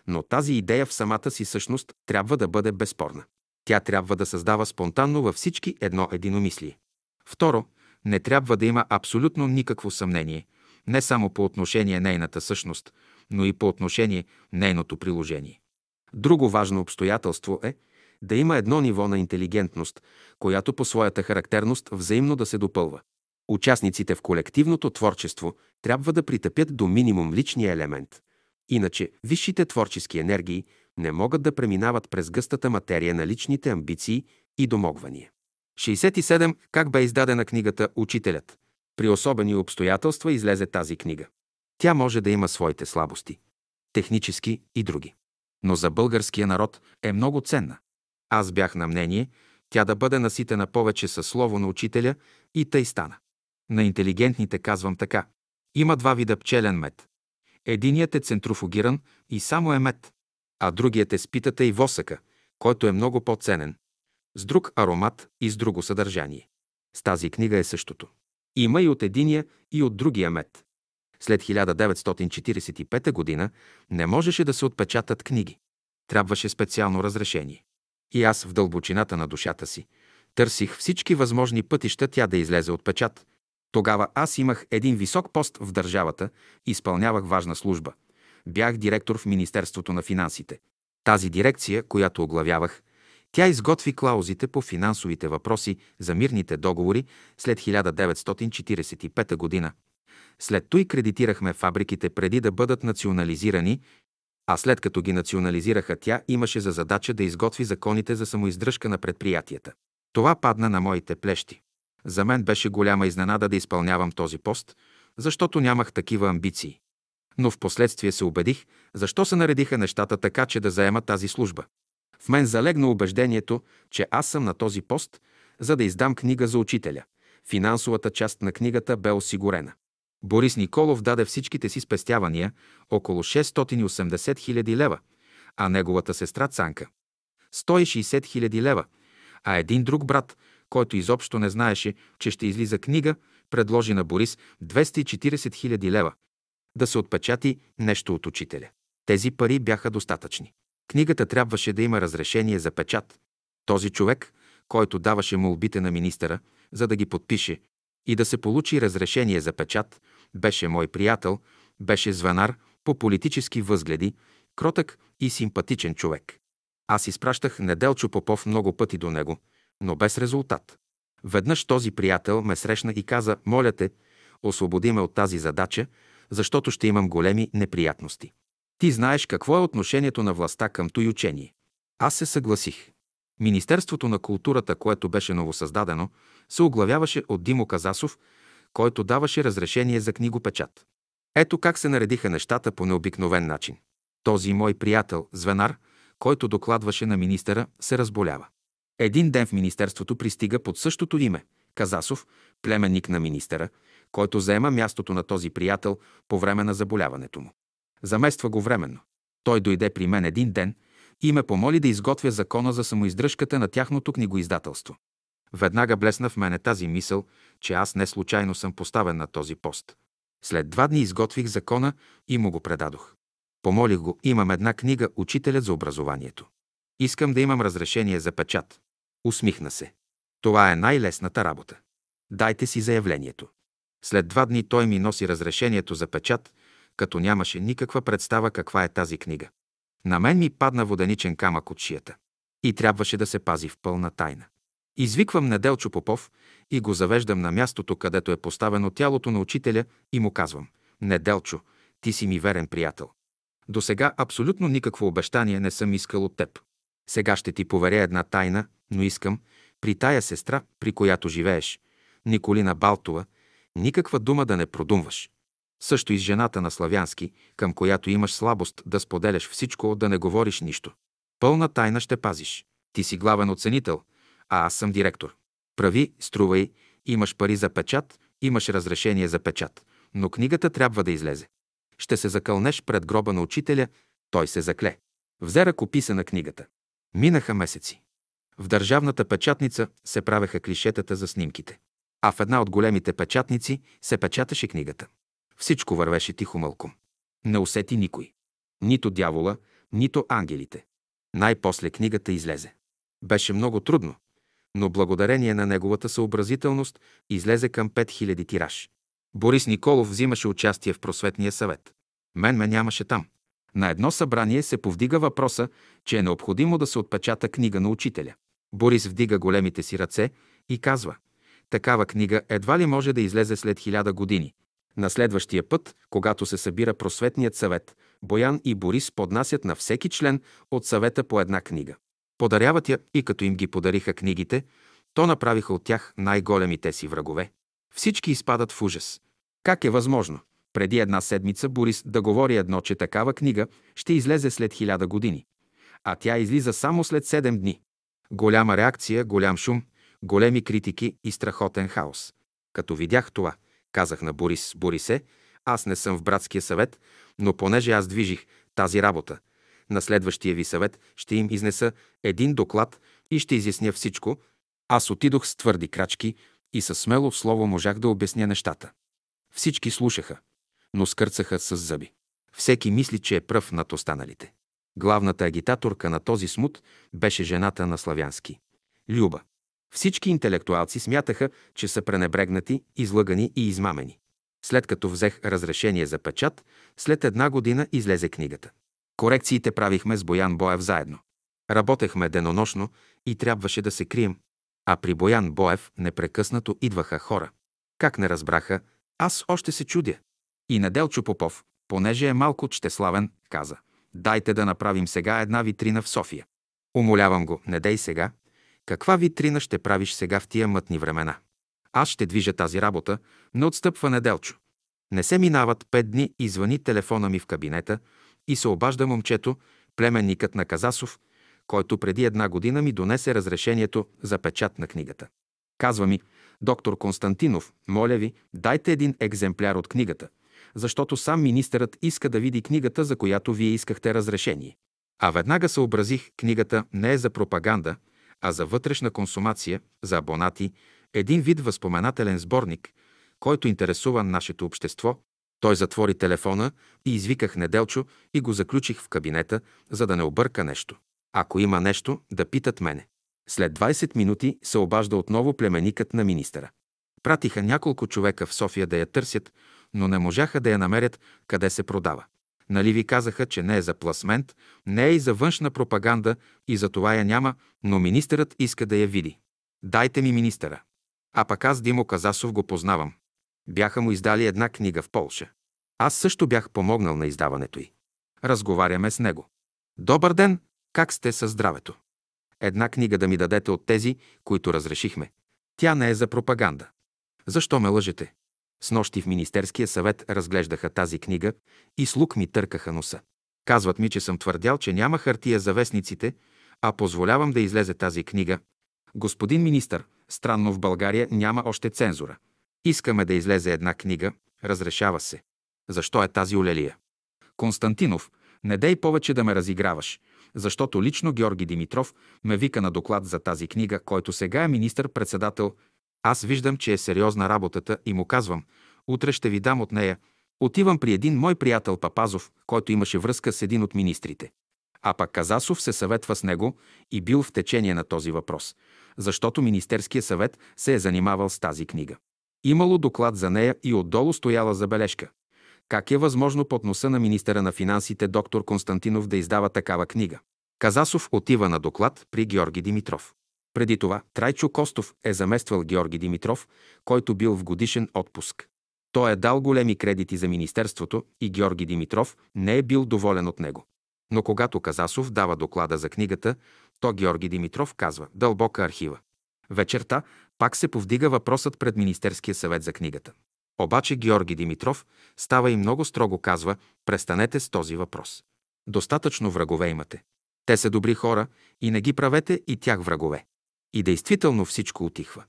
A: Но тази идея в самата си същност трябва да бъде безспорна. Тя трябва да създава спонтанно във всички едно единомислие. Второ, не трябва да има абсолютно никакво съмнение, не само по отношение нейната същност, но и по отношение нейното приложение. Друго важно обстоятелство е да има едно ниво на интелигентност, която по своята характерност взаимно да се допълва. Участниците в колективното творчество трябва да притъпят до минимум личния елемент. Иначе висшите творчески енергии не могат да преминават през гъстата материя на личните амбиции и домогвания. 67. Как бе издадена книгата «Учителят»? При особени обстоятелства излезе тази книга. Тя може да има своите слабости. Технически и други. Но за българския народ е много ценна. Аз бях на мнение тя да бъде наситена повече със слово на учителя и тъй стана. На интелигентните казвам така. Има два вида пчелен мед. Единият е центрофугиран и само е мед, а другият е с питата и восъка, който е много по-ценен, с друг аромат и с друго съдържание. С тази книга е същото. Има и от единия, и от другия мед. След 1945 г. не можеше да се отпечатат книги. Трябваше специално разрешение. И аз в дълбочината на душата си търсих всички възможни пътища тя да излезе от печат. Тогава аз имах един висок пост в държавата изпълнявах важна служба. Бях директор в Министерството на финансите. Тази дирекция, която оглавявах, тя изготви клаузите по финансовите въпроси за мирните договори след 1945 година. След той кредитирахме фабриките преди да бъдат национализирани, а след като ги национализираха, тя имаше за задача да изготви законите за самоиздръжка на предприятията. Това падна на моите плещи. За мен беше голяма изненада да изпълнявам този пост, защото нямах такива амбиции. Но в последствие се убедих, защо се наредиха нещата така, че да заема тази служба. В мен залегна убеждението, че аз съм на този пост, за да издам книга за учителя. Финансовата част на книгата бе осигурена. Борис Николов даде всичките си спестявания, около 680 хиляди лева, а неговата сестра Цанка – 160 хиляди лева, а един друг брат, който изобщо не знаеше, че ще излиза книга, предложи на Борис 240 хиляди лева да се отпечати нещо от учителя. Тези пари бяха достатъчни. Книгата трябваше да има разрешение за печат. Този човек, който даваше молбите на министъра, за да ги подпише и да се получи разрешение за печат, беше мой приятел, беше звънар по политически възгледи, кротък и симпатичен човек. Аз изпращах Неделчо Попов много пъти до него, но без резултат. Веднъж този приятел ме срещна и каза, моля те, освободи ме от тази задача, защото ще имам големи неприятности. Ти знаеш какво е отношението на властта към той учение. Аз се съгласих. Министерството на културата, което беше новосъздадено, се оглавяваше от Димо Казасов, който даваше разрешение за книгопечат. Ето как се наредиха нещата по необикновен начин. Този мой приятел, звенар, който докладваше на министъра, се разболява. Един ден в министерството пристига под същото име – Казасов, племенник на министъра, който заема мястото на този приятел по време на заболяването му. Замества го временно. Той дойде при мен един ден и ме помоли да изготвя закона за самоиздръжката на тяхното книгоиздателство. Веднага блесна в мене тази мисъл, че аз не случайно съм поставен на този пост. След два дни изготвих закона и му го предадох. Помолих го, имам една книга «Учителят за образованието». Искам да имам разрешение за печат. Усмихна се. Това е най-лесната работа. Дайте си заявлението. След два дни той ми носи разрешението за печат, като нямаше никаква представа каква е тази книга. На мен ми падна воденичен камък от шията. И трябваше да се пази в пълна тайна. Извиквам Неделчо Попов и го завеждам на мястото, където е поставено тялото на учителя и му казвам «Неделчо, ти си ми верен приятел. До сега абсолютно никакво обещание не съм искал от теб. Сега ще ти поверя една тайна, но искам при тая сестра, при която живееш, Николина Балтова, никаква дума да не продумваш. Също и с жената на Славянски, към която имаш слабост да споделяш всичко, да не говориш нищо. Пълна тайна ще пазиш. Ти си главен оценител, а аз съм директор. Прави, струвай, имаш пари за печат, имаш разрешение за печат, но книгата трябва да излезе. Ще се закълнеш пред гроба на учителя, той се закле. Взе ръкописа на книгата. Минаха месеци. В държавната печатница се правеха клишетата за снимките. А в една от големите печатници се печаташе книгата. Всичко вървеше тихо мълком. Не усети никой. Нито дявола, нито ангелите. Най-после книгата излезе. Беше много трудно, но благодарение на неговата съобразителност излезе към 5000 тираж. Борис Николов взимаше участие в просветния съвет. Мен ме нямаше там. На едно събрание се повдига въпроса, че е необходимо да се отпечата книга на учителя. Борис вдига големите си ръце и казва «Такава книга едва ли може да излезе след хиляда години». На следващия път, когато се събира просветният съвет, Боян и Борис поднасят на всеки член от съвета по една книга. Подаряват я и като им ги подариха книгите, то направиха от тях най-големите си врагове. Всички изпадат в ужас. Как е възможно? Преди една седмица Борис да говори едно, че такава книга ще излезе след хиляда години, а тя излиза само след седем дни. Голяма реакция, голям шум, големи критики и страхотен хаос. Като видях това, казах на Борис, Борисе, аз не съм в братския съвет, но понеже аз движих тази работа, на следващия ви съвет ще им изнеса един доклад и ще изясня всичко. Аз отидох с твърди крачки и със смело слово можах да обясня нещата. Всички слушаха, но скърцаха с зъби. Всеки мисли, че е пръв над останалите. Главната агитаторка на този смут беше жената на Славянски. Люба. Всички интелектуалци смятаха, че са пренебрегнати, излъгани и измамени. След като взех разрешение за печат, след една година излезе книгата. Корекциите правихме с Боян Боев заедно. Работехме денонощно и трябваше да се крием. А при Боян Боев непрекъснато идваха хора. Как не разбраха, аз още се чудя. И Неделчо Попов, понеже е малко чтеславен, каза «Дайте да направим сега една витрина в София». Умолявам го, не дей сега. Каква витрина ще правиш сега в тия мътни времена? Аз ще движа тази работа, не отстъпва Неделчо. Не се минават пет дни и звъни телефона ми в кабинета и се обажда момчето, племенникът на Казасов, който преди една година ми донесе разрешението за печат на книгата. Казва ми, доктор Константинов, моля ви, дайте един екземпляр от книгата, защото сам министърът иска да види книгата, за която вие искахте разрешение. А веднага съобразих, книгата не е за пропаганда, а за вътрешна консумация, за абонати, един вид възпоменателен сборник, който интересува нашето общество. Той затвори телефона и извиках Неделчо и го заключих в кабинета, за да не обърка нещо. Ако има нещо, да питат мене. След 20 минути се обажда отново племеникът на министъра. Пратиха няколко човека в София да я търсят, но не можаха да я намерят къде се продава. Нали ви казаха, че не е за пласмент, не е и за външна пропаганда и за това я няма, но министърът иска да я види. Дайте ми министъра. А пък аз Димо Казасов го познавам. Бяха му издали една книга в Полша. Аз също бях помогнал на издаването й. Разговаряме с него. Добър ден, как сте със здравето? Една книга да ми дадете от тези, които разрешихме. Тя не е за пропаганда. Защо ме лъжете? С нощи в Министерския съвет разглеждаха тази книга и с ми търкаха носа. Казват ми, че съм твърдял, че няма хартия за вестниците, а позволявам да излезе тази книга. Господин министър, странно в България няма още цензура. Искаме да излезе една книга, разрешава се. Защо е тази олелия? Константинов, не дей повече да ме разиграваш. защото лично Георги Димитров ме вика на доклад за тази книга, който сега е министър-председател. Аз виждам, че е сериозна работата и му казвам, утре ще ви дам от нея. Отивам при един мой приятел Папазов, който имаше връзка с един от министрите. А пък Казасов се съветва с него и бил в течение на този въпрос, защото Министерския съвет се е занимавал с тази книга. Имало доклад за нея и отдолу стояла забележка. Как е възможно под носа на министъра на финансите доктор Константинов да издава такава книга? Казасов отива на доклад при Георги Димитров. Преди това Трайчо Костов е замествал Георги Димитров, който бил в годишен отпуск. Той е дал големи кредити за Министерството и Георги Димитров не е бил доволен от него. Но когато Казасов дава доклада за книгата, то Георги Димитров казва «Дълбока архива». Вечерта пак се повдига въпросът пред Министерския съвет за книгата. Обаче Георги Димитров става и много строго казва «Престанете с този въпрос. Достатъчно врагове имате. Те са добри хора и не ги правете и тях врагове». И действително всичко отихва.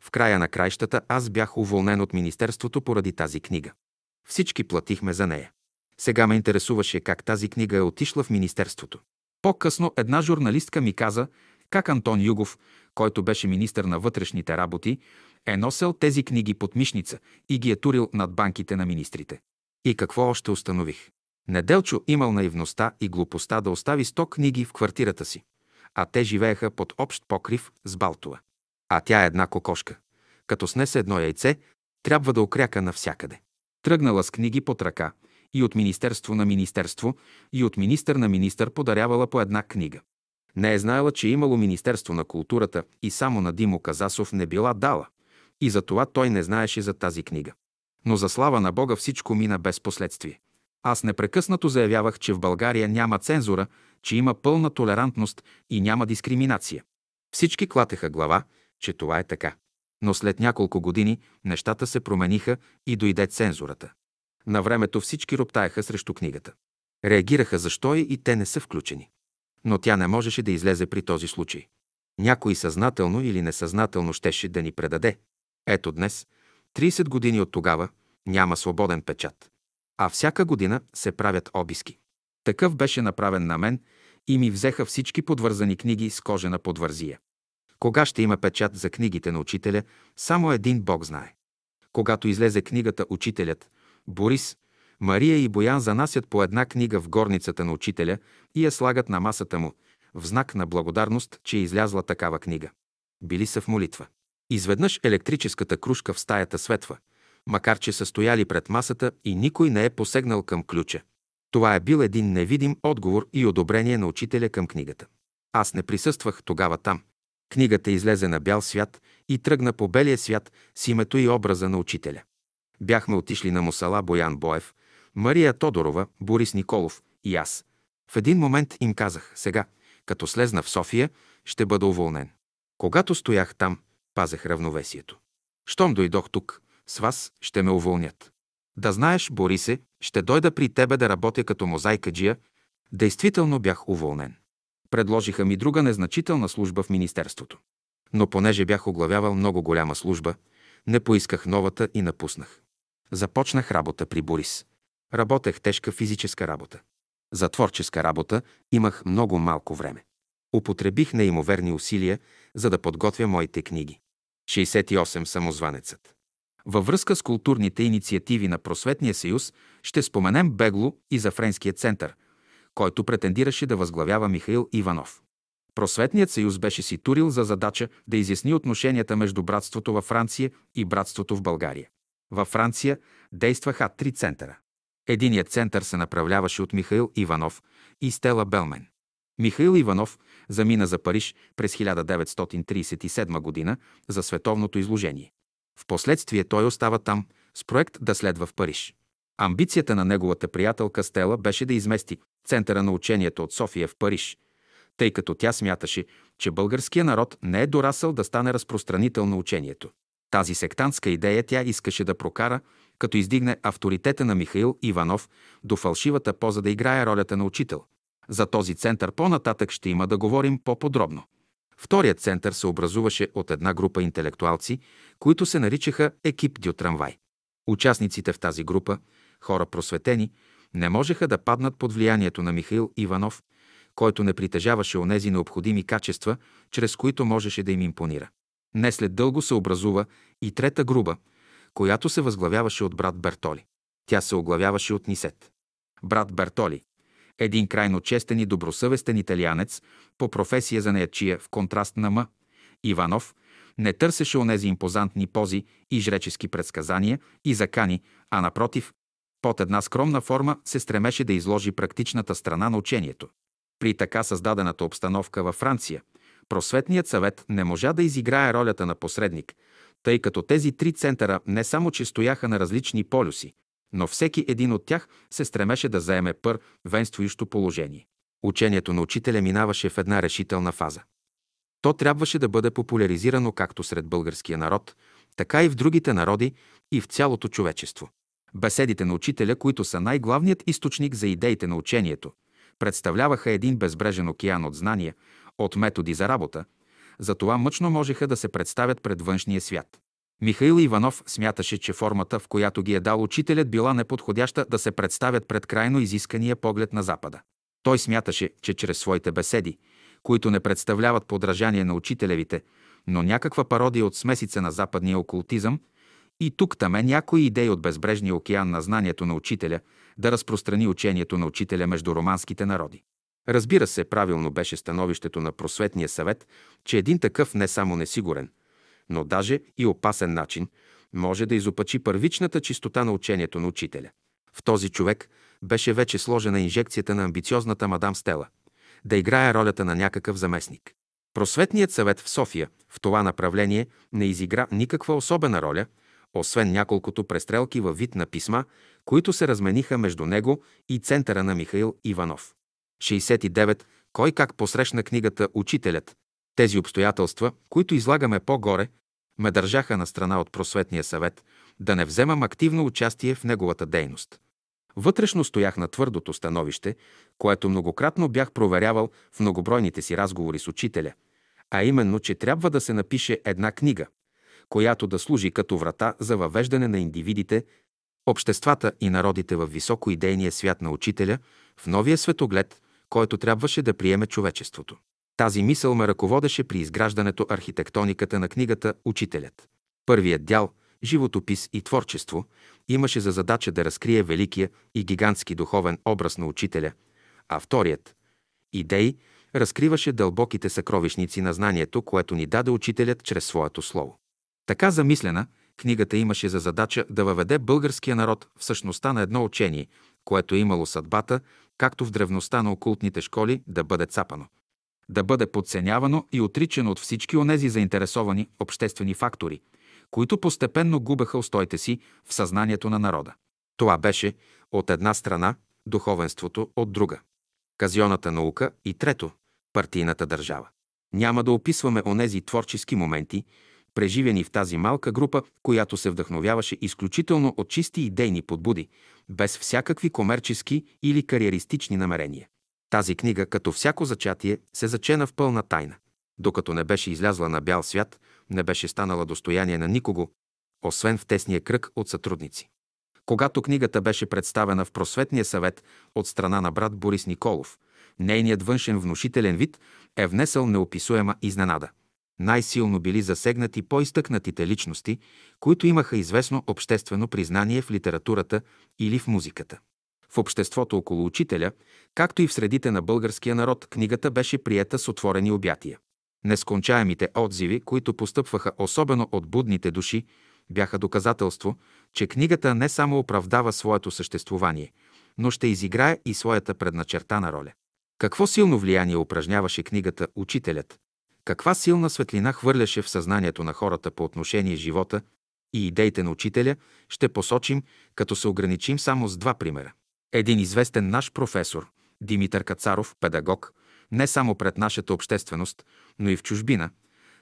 A: В края на краищата аз бях уволнен от Министерството поради тази книга. Всички платихме за нея. Сега ме интересуваше как тази книга е отишла в Министерството. По-късно една журналистка ми каза как Антон Югов, който беше министър на вътрешните работи, е носел тези книги под мишница и ги е турил над банките на министрите. И какво още установих? Неделчо имал наивността и глупостта да остави сто книги в квартирата си, а те живееха под общ покрив с Балтова. А тя е една кокошка. Като снесе едно яйце, трябва да окряка навсякъде. Тръгнала с книги под ръка и от министерство на министерство, и от министър на министър подарявала по една книга. Не е знаела, че имало Министерство на културата и само на Димо Казасов не била дала. И за това той не знаеше за тази книга. Но за слава на Бога всичко мина без последствие. Аз непрекъснато заявявах, че в България няма цензура, че има пълна толерантност и няма дискриминация. Всички клатеха глава, че това е така. Но след няколко години нещата се промениха и дойде цензурата. На времето всички роптаеха срещу книгата. Реагираха защо и те не са включени. Но тя не можеше да излезе при този случай. Някой съзнателно или несъзнателно щеше да ни предаде. Ето днес, 30 години от тогава, няма свободен печат. А всяка година се правят обиски. Такъв беше направен на мен и ми взеха всички подвързани книги с кожена подвързия. Кога ще има печат за книгите на учителя, само един Бог знае. Когато излезе книгата Учителят, Борис, Мария и Боян занасят по една книга в горницата на учителя и я слагат на масата му, в знак на благодарност, че е излязла такава книга. Били са в молитва. Изведнъж електрическата кружка в стаята светва, макар че са стояли пред масата и никой не е посегнал към ключа. Това е бил един невидим отговор и одобрение на учителя към книгата. Аз не присъствах тогава там. Книгата излезе на бял свят и тръгна по белия свят с името и образа на учителя. Бяхме отишли на Мусала Боян Боев, Мария Тодорова, Борис Николов и аз. В един момент им казах, сега, като слезна в София, ще бъда уволнен. Когато стоях там, пазех равновесието. Щом дойдох тук, с вас ще ме уволнят. Да знаеш, Борисе, ще дойда при тебе да работя като мозайка джия. Действително бях уволнен. Предложиха ми друга незначителна служба в Министерството. Но понеже бях оглавявал много голяма служба, не поисках новата и напуснах. Започнах работа при Борис. Работех тежка физическа работа. За творческа работа имах много малко време. Употребих неимоверни усилия, за да подготвя моите книги. 68. Самозванецът. Във връзка с културните инициативи на Просветния съюз ще споменем бегло и за Френския център, който претендираше да възглавява Михаил Иванов. Просветният съюз беше си турил за задача да изясни отношенията между братството във Франция и братството в България. Във Франция действаха три центъра. Единият център се направляваше от Михаил Иванов и Стела Белмен. Михаил Иванов замина за Париж през 1937 година за световното изложение. Впоследствие той остава там с проект да следва в Париж. Амбицията на неговата приятелка Стела беше да измести центъра на учението от София в Париж, тъй като тя смяташе, че българския народ не е дорасъл да стане разпространител на учението. Тази сектантска идея тя искаше да прокара, като издигне авторитета на Михаил Иванов до фалшивата поза да играе ролята на учител. За този център по-нататък ще има да говорим по-подробно. Вторият център се образуваше от една група интелектуалци, които се наричаха екип Дю Трамвай. Участниците в тази група, хора просветени, не можеха да паднат под влиянието на Михаил Иванов, който не притежаваше онези необходими качества, чрез които можеше да им импонира. Не след дълго се образува и трета груба, която се възглавяваше от брат Бертоли. Тя се оглавяваше от Нисет. Брат Бертоли, един крайно честен и добросъвестен италианец, по професия за неячия в контраст на М. Иванов, не търсеше онези импозантни пози и жречески предсказания и закани, а напротив, под една скромна форма се стремеше да изложи практичната страна на учението. При така създадената обстановка във Франция, просветният съвет не можа да изиграе ролята на посредник, тъй като тези три центъра не само че стояха на различни полюси, но всеки един от тях се стремеше да заеме първенствуещо положение. Учението на учителя минаваше в една решителна фаза. То трябваше да бъде популяризирано както сред българския народ, така и в другите народи и в цялото човечество. Беседите на учителя, които са най-главният източник за идеите на учението, представляваха един безбрежен океан от знания, от методи за работа, затова мъчно можеха да се представят пред външния свят. Михаил Иванов смяташе, че формата, в която ги е дал учителят, била неподходяща да се представят пред крайно изискания поглед на Запада. Той смяташе, че чрез своите беседи, които не представляват подражание на учителевите, но някаква пародия от смесица на западния окултизъм, и тук таме някои идеи от безбрежния океан на знанието на учителя да разпространи учението на учителя между романските народи. Разбира се, правилно беше становището на просветния съвет, че един такъв не само несигурен, но даже и опасен начин може да изопачи първичната чистота на учението на учителя. В този човек беше вече сложена инжекцията на амбициозната мадам Стела да играе ролята на някакъв заместник. Просветният съвет в София в това направление не изигра никаква особена роля, освен няколкото престрелки във вид на писма, които се размениха между него и центъра на Михаил Иванов. 69. Кой как посрещна книгата Учителят? Тези обстоятелства, които излагаме по-горе, ме държаха на страна от просветния съвет да не вземам активно участие в неговата дейност. Вътрешно стоях на твърдото становище, което многократно бях проверявал в многобройните си разговори с учителя, а именно, че трябва да се напише една книга, която да служи като врата за въвеждане на индивидите, обществата и народите в високоидейния свят на учителя, в новия светоглед, който трябваше да приеме човечеството. Тази мисъл ме ръководеше при изграждането архитектониката на книгата «Учителят». Първият дял – животопис и творчество – имаше за задача да разкрие великия и гигантски духовен образ на учителя, а вторият – идеи – разкриваше дълбоките съкровищници на знанието, което ни даде учителят чрез своето слово. Така замислена, книгата имаше за задача да въведе българския народ в същността на едно учение, което е имало съдбата, както в древността на окултните школи, да бъде цапано. Да бъде подценявано и отричано от всички онези заинтересовани обществени фактори, които постепенно губеха устоите си в съзнанието на народа. Това беше от една страна духовенството, от друга казионната наука и трето партийната държава. Няма да описваме онези творчески моменти, преживени в тази малка група, която се вдъхновяваше изключително от чисти идейни подбуди, без всякакви комерчески или кариеристични намерения. Тази книга, като всяко зачатие, се зачена в пълна тайна. Докато не беше излязла на бял свят, не беше станала достояние на никого, освен в тесния кръг от сътрудници. Когато книгата беше представена в просветния съвет от страна на брат Борис Николов, нейният външен внушителен вид е внесъл неописуема изненада – най-силно били засегнати по-изтъкнатите личности, които имаха известно обществено признание в литературата или в музиката. В обществото около учителя, както и в средите на българския народ, книгата беше приета с отворени обятия. Нескончаемите отзиви, които постъпваха особено от будните души, бяха доказателство, че книгата не само оправдава своето съществувание, но ще изиграе и своята предначертана роля. Какво силно влияние упражняваше книгата «Учителят», каква силна светлина хвърляше в съзнанието на хората по отношение живота и идеите на учителя, ще посочим, като се ограничим само с два примера. Един известен наш професор, Димитър Кацаров, педагог, не само пред нашата общественост, но и в чужбина,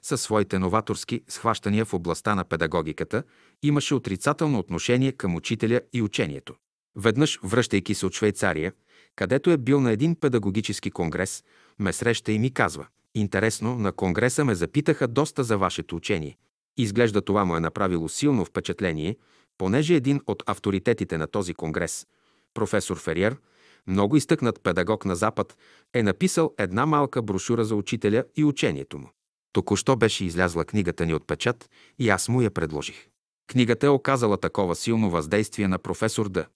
A: със своите новаторски схващания в областта на педагогиката, имаше отрицателно отношение към учителя и учението. Веднъж, връщайки се от Швейцария, където е бил на един педагогически конгрес, ме среща и ми казва – Интересно, на Конгреса ме запитаха доста за вашето учение. Изглежда това му е направило силно впечатление, понеже един от авторитетите на този конгрес, професор Фериер, много изтъкнат педагог на Запад, е написал една малка брошура за учителя и учението му. Току-що беше излязла книгата ни от печат и аз му я предложих. Книгата е оказала такова силно въздействие на професор Д.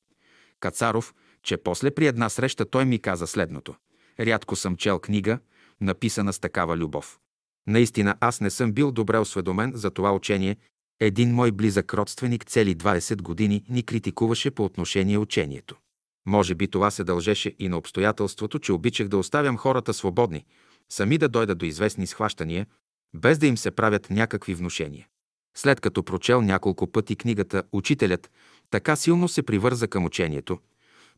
A: Кацаров, че после при една среща той ми каза следното. Рядко съм чел книга, написана с такава любов. Наистина аз не съм бил добре осведомен за това учение. Един мой близък родственик цели 20 години ни критикуваше по отношение учението. Може би това се дължеше и на обстоятелството, че обичах да оставям хората свободни, сами да дойдат до известни схващания, без да им се правят някакви внушения. След като прочел няколко пъти книгата «Учителят», така силно се привърза към учението,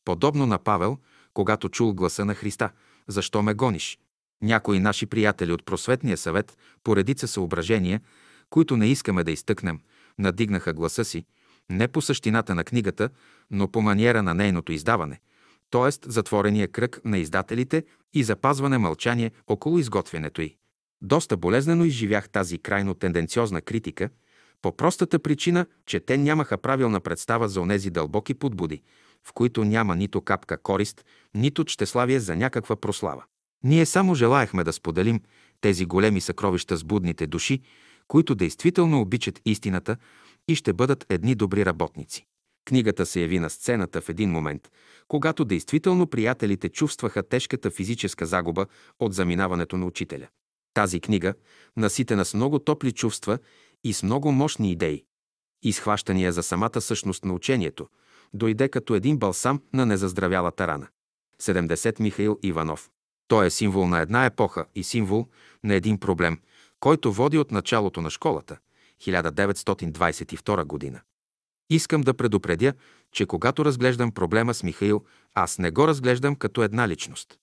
A: подобно на Павел, когато чул гласа на Христа «Защо ме гониш?». Някои наши приятели от просветния съвет, по редица съображения, които не искаме да изтъкнем, надигнаха гласа си, не по същината на книгата, но по маниера на нейното издаване, т.е. затворения кръг на издателите и запазване мълчание около изготвянето й. Доста болезнено изживях тази крайно тенденциозна критика, по простата причина, че те нямаха правилна представа за онези дълбоки подбуди, в които няма нито капка корист, нито чтеславие за някаква прослава. Ние само желаехме да споделим тези големи съкровища с будните души, които действително обичат истината и ще бъдат едни добри работници. Книгата се яви на сцената в един момент, когато действително приятелите чувстваха тежката физическа загуба от заминаването на учителя. Тази книга, наситена с много топли чувства и с много мощни идеи, изхващания за самата същност на учението, дойде като един балсам на незаздравялата рана. 70 Михаил Иванов. Той е символ на една епоха и символ на един проблем, който води от началото на школата, 1922 година. Искам да предупредя, че когато разглеждам проблема с Михаил, аз не го разглеждам като една личност.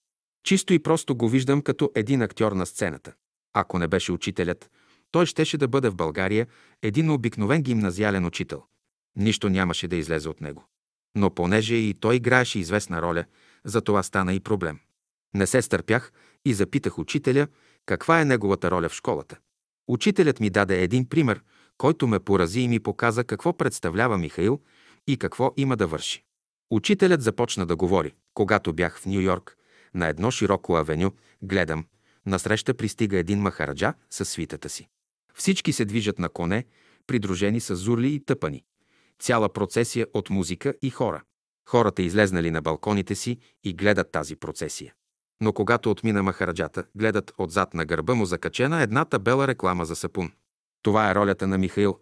A: Чисто и просто го виждам като един актьор на сцената. Ако не беше учителят, той щеше да бъде в България един обикновен гимназиален учител. Нищо нямаше да излезе от него. Но понеже и той играеше известна роля, за това стана и проблем. Не се стърпях и запитах учителя каква е неговата роля в школата. Учителят ми даде един пример, който ме порази и ми показа какво представлява Михаил и какво има да върши. Учителят започна да говори. Когато бях в Нью Йорк, на едно широко авеню, гледам, насреща пристига един махараджа със свитата си. Всички се движат на коне, придружени с зурли и тъпани. Цяла процесия от музика и хора. Хората излезнали на балконите си и гледат тази процесия. Но когато отмина махараджата, гледат отзад на гърба му закачена една табела реклама за сапун. Това е ролята на Михаил.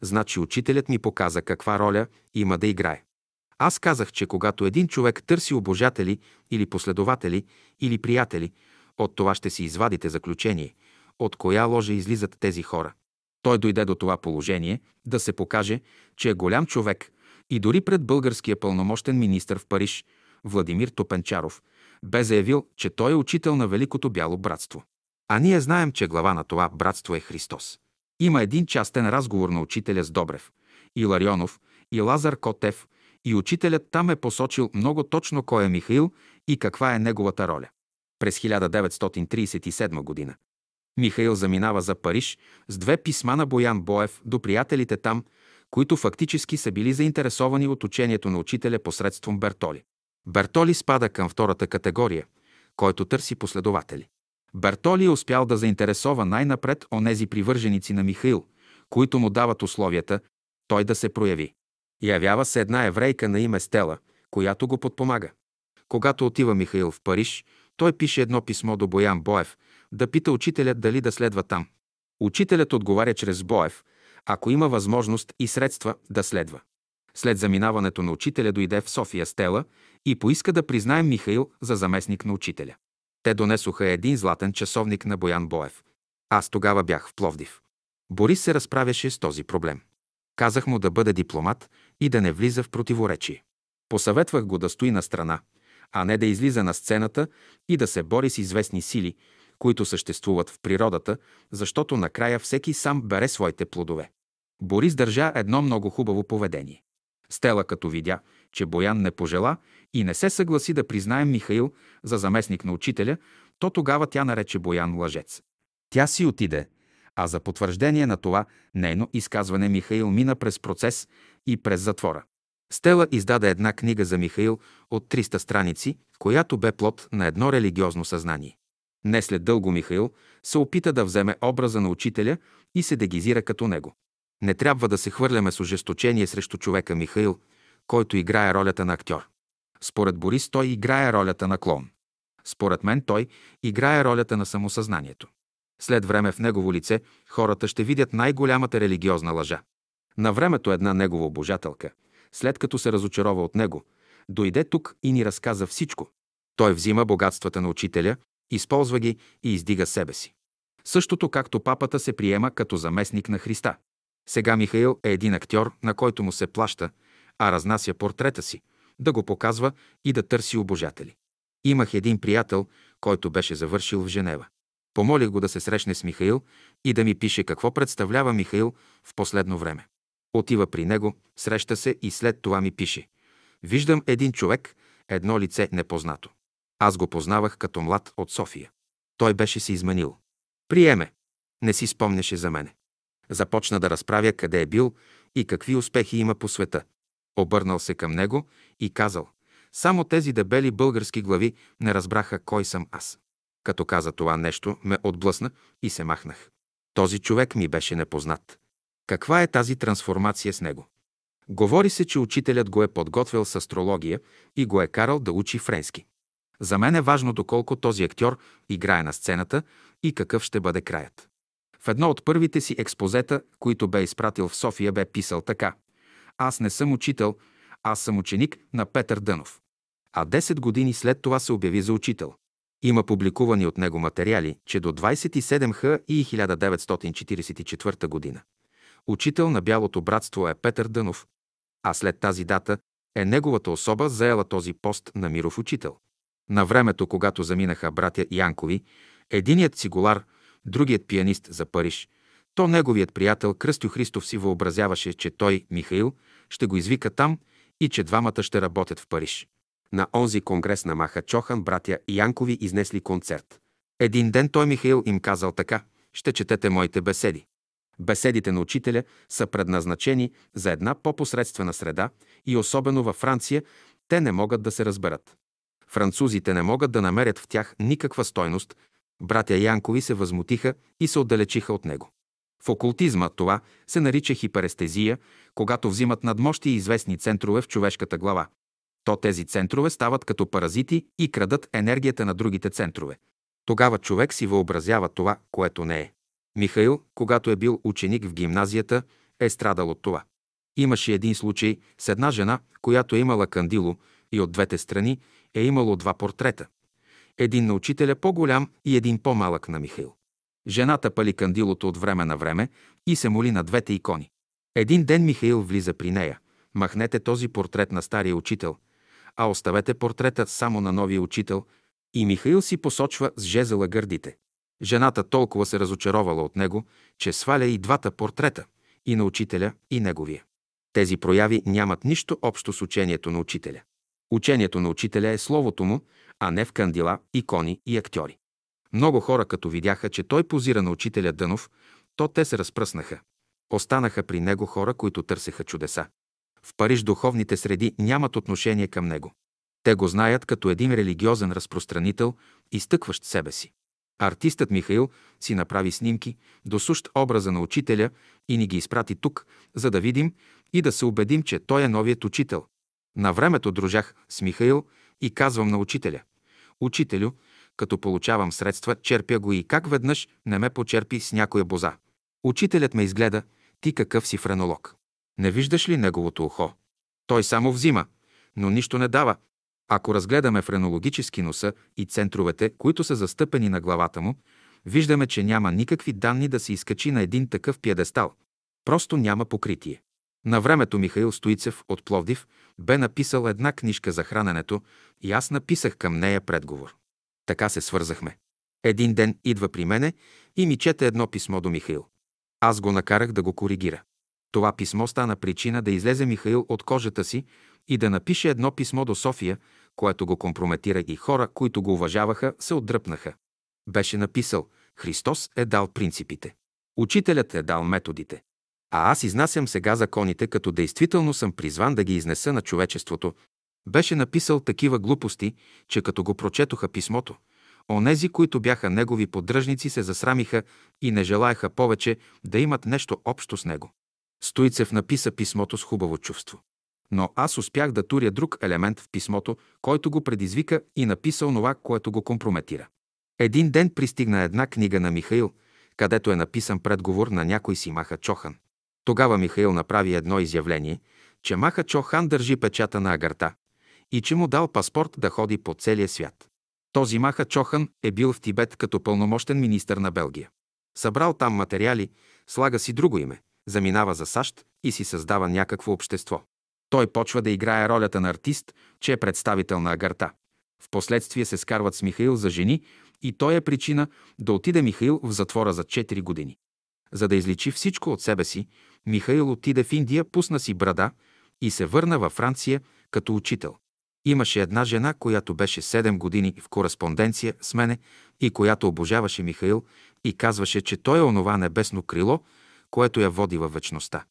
A: Значи учителят ми показа каква роля има да играе. Аз казах, че когато един човек търси обожатели или последователи или приятели, от това ще си извадите заключение, от коя ложа излизат тези хора. Той дойде до това положение да се покаже, че е голям човек и дори пред българския пълномощен министр в Париж, Владимир Топенчаров, бе заявил, че той е учител на Великото Бяло братство. А ние знаем, че глава на това братство е Христос. Има един частен разговор на учителя с Добрев, и Ларионов, и Лазар Котев, и учителят там е посочил много точно кой е Михаил и каква е неговата роля. През 1937 година Михаил заминава за Париж с две писма на Боян Боев до приятелите там, които фактически са били заинтересовани от учението на учителя посредством Бертоли. Бертоли спада към втората категория, който търси последователи. Бертоли е успял да заинтересова най-напред онези привърженици на Михаил, които му дават условията той да се прояви. Явява се една еврейка на име Стела, която го подпомага. Когато отива Михаил в Париж, той пише едно писмо до Боян Боев, да пита учителя дали да следва там. Учителят отговаря чрез Боев, ако има възможност и средства да следва. След заминаването на учителя дойде в София Стела и поиска да признае Михаил за заместник на учителя. Те донесоха един златен часовник на Боян Боев. Аз тогава бях в Пловдив. Борис се разправяше с този проблем. Казах му да бъде дипломат и да не влиза в противоречие. Посъветвах го да стои на страна, а не да излиза на сцената и да се бори с известни сили, които съществуват в природата, защото накрая всеки сам бере своите плодове. Борис държа едно много хубаво поведение. Стела, като видя, че Боян не пожела и не се съгласи да признае Михаил за заместник на учителя, то тогава тя нарече Боян лъжец. Тя си отиде, а за потвърждение на това нейно изказване Михаил мина през процес и през затвора. Стела издаде една книга за Михаил от 300 страници, която бе плод на едно религиозно съзнание. Не след дълго Михаил се опита да вземе образа на учителя и се дегизира като него. Не трябва да се хвърляме с ожесточение срещу човека Михаил, който играе ролята на актьор. Според Борис той играе ролята на клон. Според мен той играе ролята на самосъзнанието. След време в негово лице хората ще видят най-голямата религиозна лъжа. На времето една негова обожателка, след като се разочарова от него, дойде тук и ни разказа всичко. Той взима богатствата на учителя, използва ги и издига себе си. Същото както папата се приема като заместник на Христа. Сега Михаил е един актьор, на който му се плаща, а разнася портрета си, да го показва и да търси обожатели. Имах един приятел, който беше завършил в Женева. Помолих го да се срещне с Михаил и да ми пише какво представлява Михаил в последно време. Отива при него, среща се и след това ми пише. Виждам един човек, едно лице непознато. Аз го познавах като млад от София. Той беше се изменил. Приеме. Не си спомняше за мене. Започна да разправя къде е бил и какви успехи има по света. Обърнал се към него и казал, само тези дебели български глави не разбраха кой съм аз. Като каза това нещо, ме отблъсна и се махнах. Този човек ми беше непознат. Каква е тази трансформация с него? Говори се, че учителят го е подготвил с астрология и го е карал да учи френски. За мен е важно доколко този актьор играе на сцената и какъв ще бъде краят. В едно от първите си експозета, които бе изпратил в София, бе писал така. Аз не съм учител, аз съм ученик на Петър Дънов. А 10 години след това се обяви за учител. Има публикувани от него материали, че до 27 х и 1944 година. Учител на Бялото братство е Петър Дънов, а след тази дата е неговата особа заела този пост на миров учител. На времето, когато заминаха братя Янкови, единият цигулар, другият пианист за Париж, то неговият приятел Кръстю Христов си въобразяваше, че той, Михаил, ще го извика там и че двамата ще работят в Париж. На онзи конгрес на Маха Чохан братя Янкови изнесли концерт. Един ден той Михаил им казал така, ще четете моите беседи. Беседите на учителя са предназначени за една по-посредствена среда и особено във Франция те не могат да се разберат. Французите не могат да намерят в тях никаква стойност. Братя Янкови се възмутиха и се отдалечиха от него. В окултизма това се нарича хиперестезия, когато взимат надмощи известни центрове в човешката глава. То тези центрове стават като паразити и крадат енергията на другите центрове. Тогава човек си въобразява това, което не е. Михаил, когато е бил ученик в гимназията, е страдал от това. Имаше един случай с една жена, която е имала кандило и от двете страни е имало два портрета. Един на учителя по-голям и един по-малък на Михаил. Жената пали кандилото от време на време и се моли на двете икони. Един ден Михаил влиза при нея. Махнете този портрет на стария учител, а оставете портрета само на новия учител и Михаил си посочва с жезела гърдите. Жената толкова се разочаровала от него, че сваля и двата портрета – и на учителя, и неговия. Тези прояви нямат нищо общо с учението на учителя. Учението на учителя е словото му, а не в кандила, икони и актьори. Много хора, като видяха, че той позира на учителя Дънов, то те се разпръснаха. Останаха при него хора, които търсеха чудеса. В Париж духовните среди нямат отношение към него. Те го знаят като един религиозен разпространител, изтъкващ себе си. Артистът Михаил си направи снимки, досущ образа на учителя и ни ги изпрати тук, за да видим и да се убедим, че той е новият учител. На времето дружах с Михаил и казвам на учителя. Учителю, като получавам средства, черпя го и как веднъж не ме почерпи с някоя боза. Учителят ме изгледа. Ти какъв си френолог? Не виждаш ли неговото ухо? Той само взима, но нищо не дава. Ако разгледаме френологически носа и центровете, които са застъпени на главата му, виждаме, че няма никакви данни да се изкачи на един такъв пиедестал. Просто няма покритие. На времето Михаил Стоицев от Пловдив бе написал една книжка за храненето и аз написах към нея предговор. Така се свързахме. Един ден идва при мене и ми чете едно писмо до Михаил. Аз го накарах да го коригира. Това писмо стана причина да излезе Михаил от кожата си и да напише едно писмо до София, което го компрометира и хора, които го уважаваха, се отдръпнаха. Беше написал «Христос е дал принципите. Учителят е дал методите. А аз изнасям сега законите, като действително съм призван да ги изнеса на човечеството. Беше написал такива глупости, че като го прочетоха писмото, онези, които бяха негови поддръжници, се засрамиха и не желаяха повече да имат нещо общо с него. Стоицев написа писмото с хубаво чувство. Но аз успях да туря друг елемент в писмото, който го предизвика и написа онова, което го компрометира. Един ден пристигна една книга на Михаил, където е написан предговор на някой си Маха Чохан. Тогава Михаил направи едно изявление, че Маха Чохан държи печата на агарта и че му дал паспорт да ходи по целия свят. Този Маха Чохан е бил в Тибет като пълномощен министър на Белгия. Събрал там материали, слага си друго име, заминава за САЩ и си създава някакво общество. Той почва да играе ролята на артист, че е представител на агарта. Впоследствие се скарват с Михаил за жени и той е причина да отиде Михаил в затвора за 4 години. За да изличи всичко от себе си, Михаил отиде в Индия, пусна си брада и се върна във Франция като учител. Имаше една жена, която беше 7 години в кореспонденция с мене и която обожаваше Михаил и казваше, че той е онова небесно крило, което я води във вечността.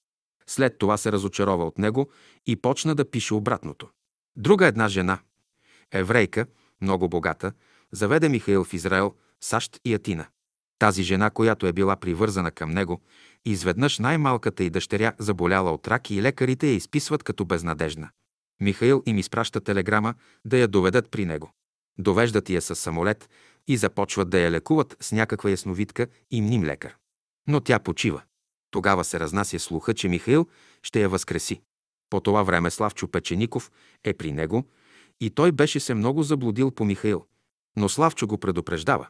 A: След това се разочарова от него и почна да пише обратното. Друга една жена, еврейка, много богата, заведе Михаил в Израел, САЩ и Атина. Тази жена, която е била привързана към него, изведнъж най-малката и дъщеря заболяла от рак и лекарите я изписват като безнадежна. Михаил им изпраща телеграма да я доведат при него. Довеждат я с самолет и започват да я лекуват с някаква ясновидка и мним лекар. Но тя почива. Тогава се разнася слуха, че Михаил ще я възкреси. По това време Славчо Печеников е при него и той беше се много заблудил по Михаил. Но Славчо го предупреждава.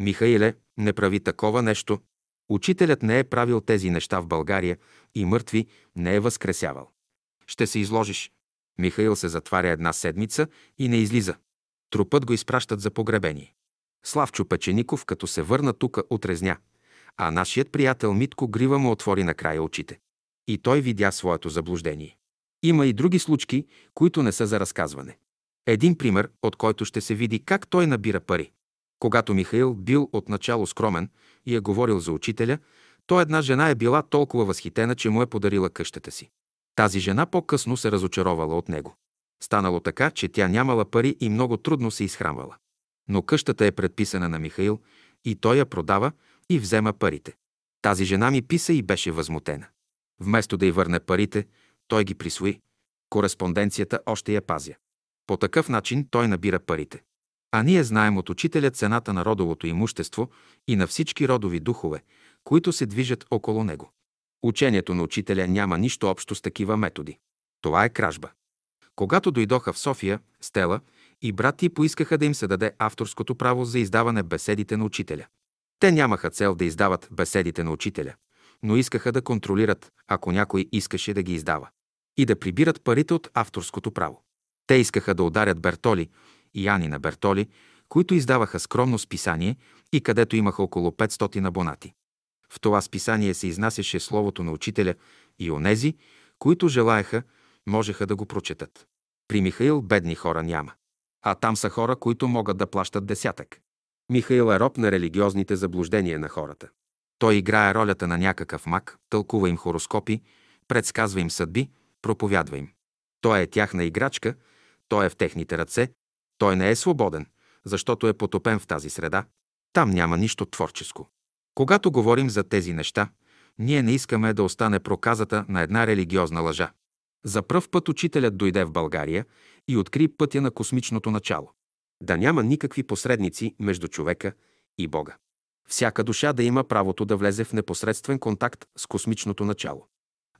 A: Михаиле, не прави такова нещо. Учителят не е правил тези неща в България и мъртви не е възкресявал. Ще се изложиш. Михаил се затваря една седмица и не излиза. Трупът го изпращат за погребение. Славчо Печеников, като се върна тука, отрезня – а нашият приятел Митко Грива му отвори накрая очите. И той видя своето заблуждение. Има и други случки, които не са за разказване. Един пример, от който ще се види как той набира пари. Когато Михаил бил отначало скромен и е говорил за учителя, то една жена е била толкова възхитена, че му е подарила къщата си. Тази жена по-късно се разочаровала от него. Станало така, че тя нямала пари и много трудно се изхранвала. Но къщата е предписана на Михаил и той я продава, и взема парите. Тази жена ми писа и беше възмутена. Вместо да й върне парите, той ги присвои. Кореспонденцията още я пазя. По такъв начин той набира парите. А ние знаем от учителя цената на родовото имущество и на всички родови духове, които се движат около него. Учението на учителя няма нищо общо с такива методи. Това е кражба. Когато дойдоха в София, Стела и брат ти поискаха да им се даде авторското право за издаване беседите на учителя. Те нямаха цел да издават беседите на учителя, но искаха да контролират, ако някой искаше да ги издава, и да прибират парите от авторското право. Те искаха да ударят Бертоли и Ани на Бертоли, които издаваха скромно списание и където имаха около 500 абонати. В това списание се изнасяше словото на учителя и онези, които желаяха, можеха да го прочетат. При Михаил бедни хора няма. А там са хора, които могат да плащат десятък. Михаил е роб на религиозните заблуждения на хората. Той играе ролята на някакъв мак, тълкува им хороскопи, предсказва им съдби, проповядва им. Той е тяхна играчка, той е в техните ръце, той не е свободен, защото е потопен в тази среда. Там няма нищо творческо. Когато говорим за тези неща, ние не искаме да остане проказата на една религиозна лъжа. За пръв път учителят дойде в България и откри пътя на космичното начало да няма никакви посредници между човека и Бога. Всяка душа да има правото да влезе в непосредствен контакт с космичното начало.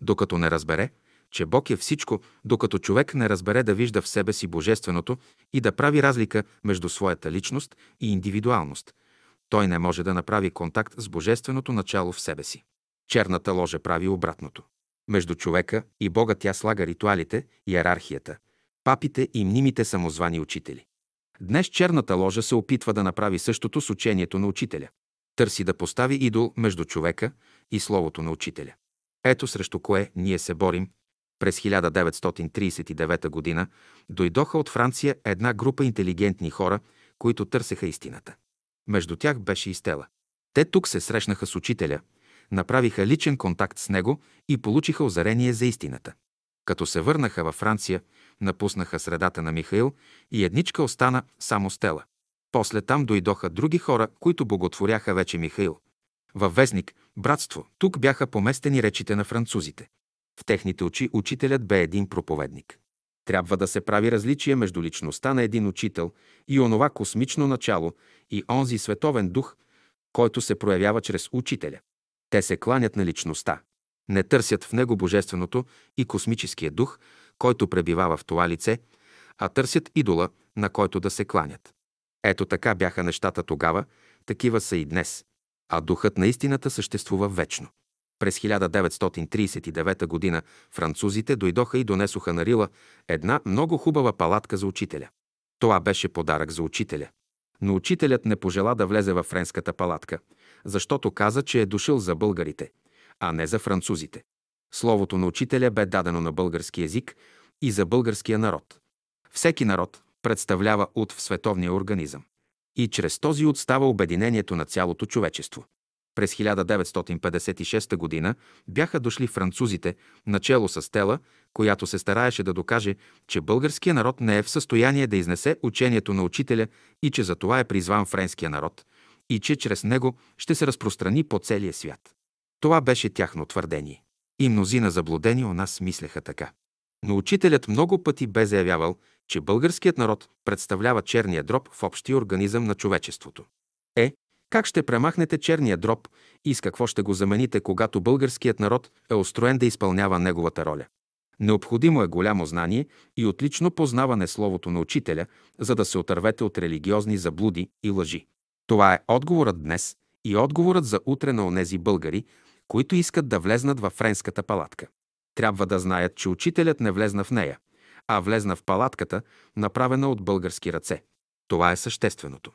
A: Докато не разбере, че Бог е всичко, докато човек не разбере да вижда в себе си божественото и да прави разлика между своята личност и индивидуалност, той не може да направи контакт с божественото начало в себе си. Черната ложа прави обратното. Между човека и Бога тя слага ритуалите, иерархията, папите и мнимите самозвани учители. Днес черната ложа се опитва да направи същото с учението на учителя. Търси да постави идол между човека и словото на учителя. Ето срещу кое ние се борим. През 1939 г. дойдоха от Франция една група интелигентни хора, които търсеха истината. Между тях беше и Стела. Те тук се срещнаха с учителя, направиха личен контакт с него и получиха озарение за истината. Като се върнаха във Франция, напуснаха средата на Михаил и едничка остана само Стела. После там дойдоха други хора, които боготворяха вече Михаил. Във вестник «Братство» тук бяха поместени речите на французите. В техните очи учителят бе един проповедник. Трябва да се прави различие между личността на един учител и онова космично начало и онзи световен дух, който се проявява чрез учителя. Те се кланят на личността. Не търсят в него божественото и космическия дух, който пребивава в това лице, а търсят идола, на който да се кланят. Ето така бяха нещата тогава, такива са и днес, а духът на истината съществува вечно. През 1939 г. французите дойдоха и донесоха на Рила една много хубава палатка за учителя. Това беше подарък за учителя. Но учителят не пожела да влезе във френската палатка, защото каза, че е дошъл за българите, а не за французите. Словото на учителя бе дадено на български язик и за българския народ. Всеки народ представлява от в световния организъм. И чрез този от става обединението на цялото човечество. През 1956 г. бяха дошли французите, начело с Тела, която се стараеше да докаже, че българския народ не е в състояние да изнесе учението на учителя и че за това е призван френския народ и че чрез него ще се разпространи по целия свят. Това беше тяхно твърдение. И мнозина заблудени у нас мислеха така. Но учителят много пъти бе заявявал, че българският народ представлява черния дроб в общия организъм на човечеството. Е, как ще премахнете черния дроб и с какво ще го замените, когато българският народ е устроен да изпълнява неговата роля? Необходимо е голямо знание и отлично познаване словото на учителя, за да се отървете от религиозни заблуди и лъжи. Това е отговорът днес и отговорът за утре на онези българи, които искат да влезнат във френската палатка. Трябва да знаят, че учителят не влезна в нея, а влезна в палатката, направена от български ръце. Това е същественото.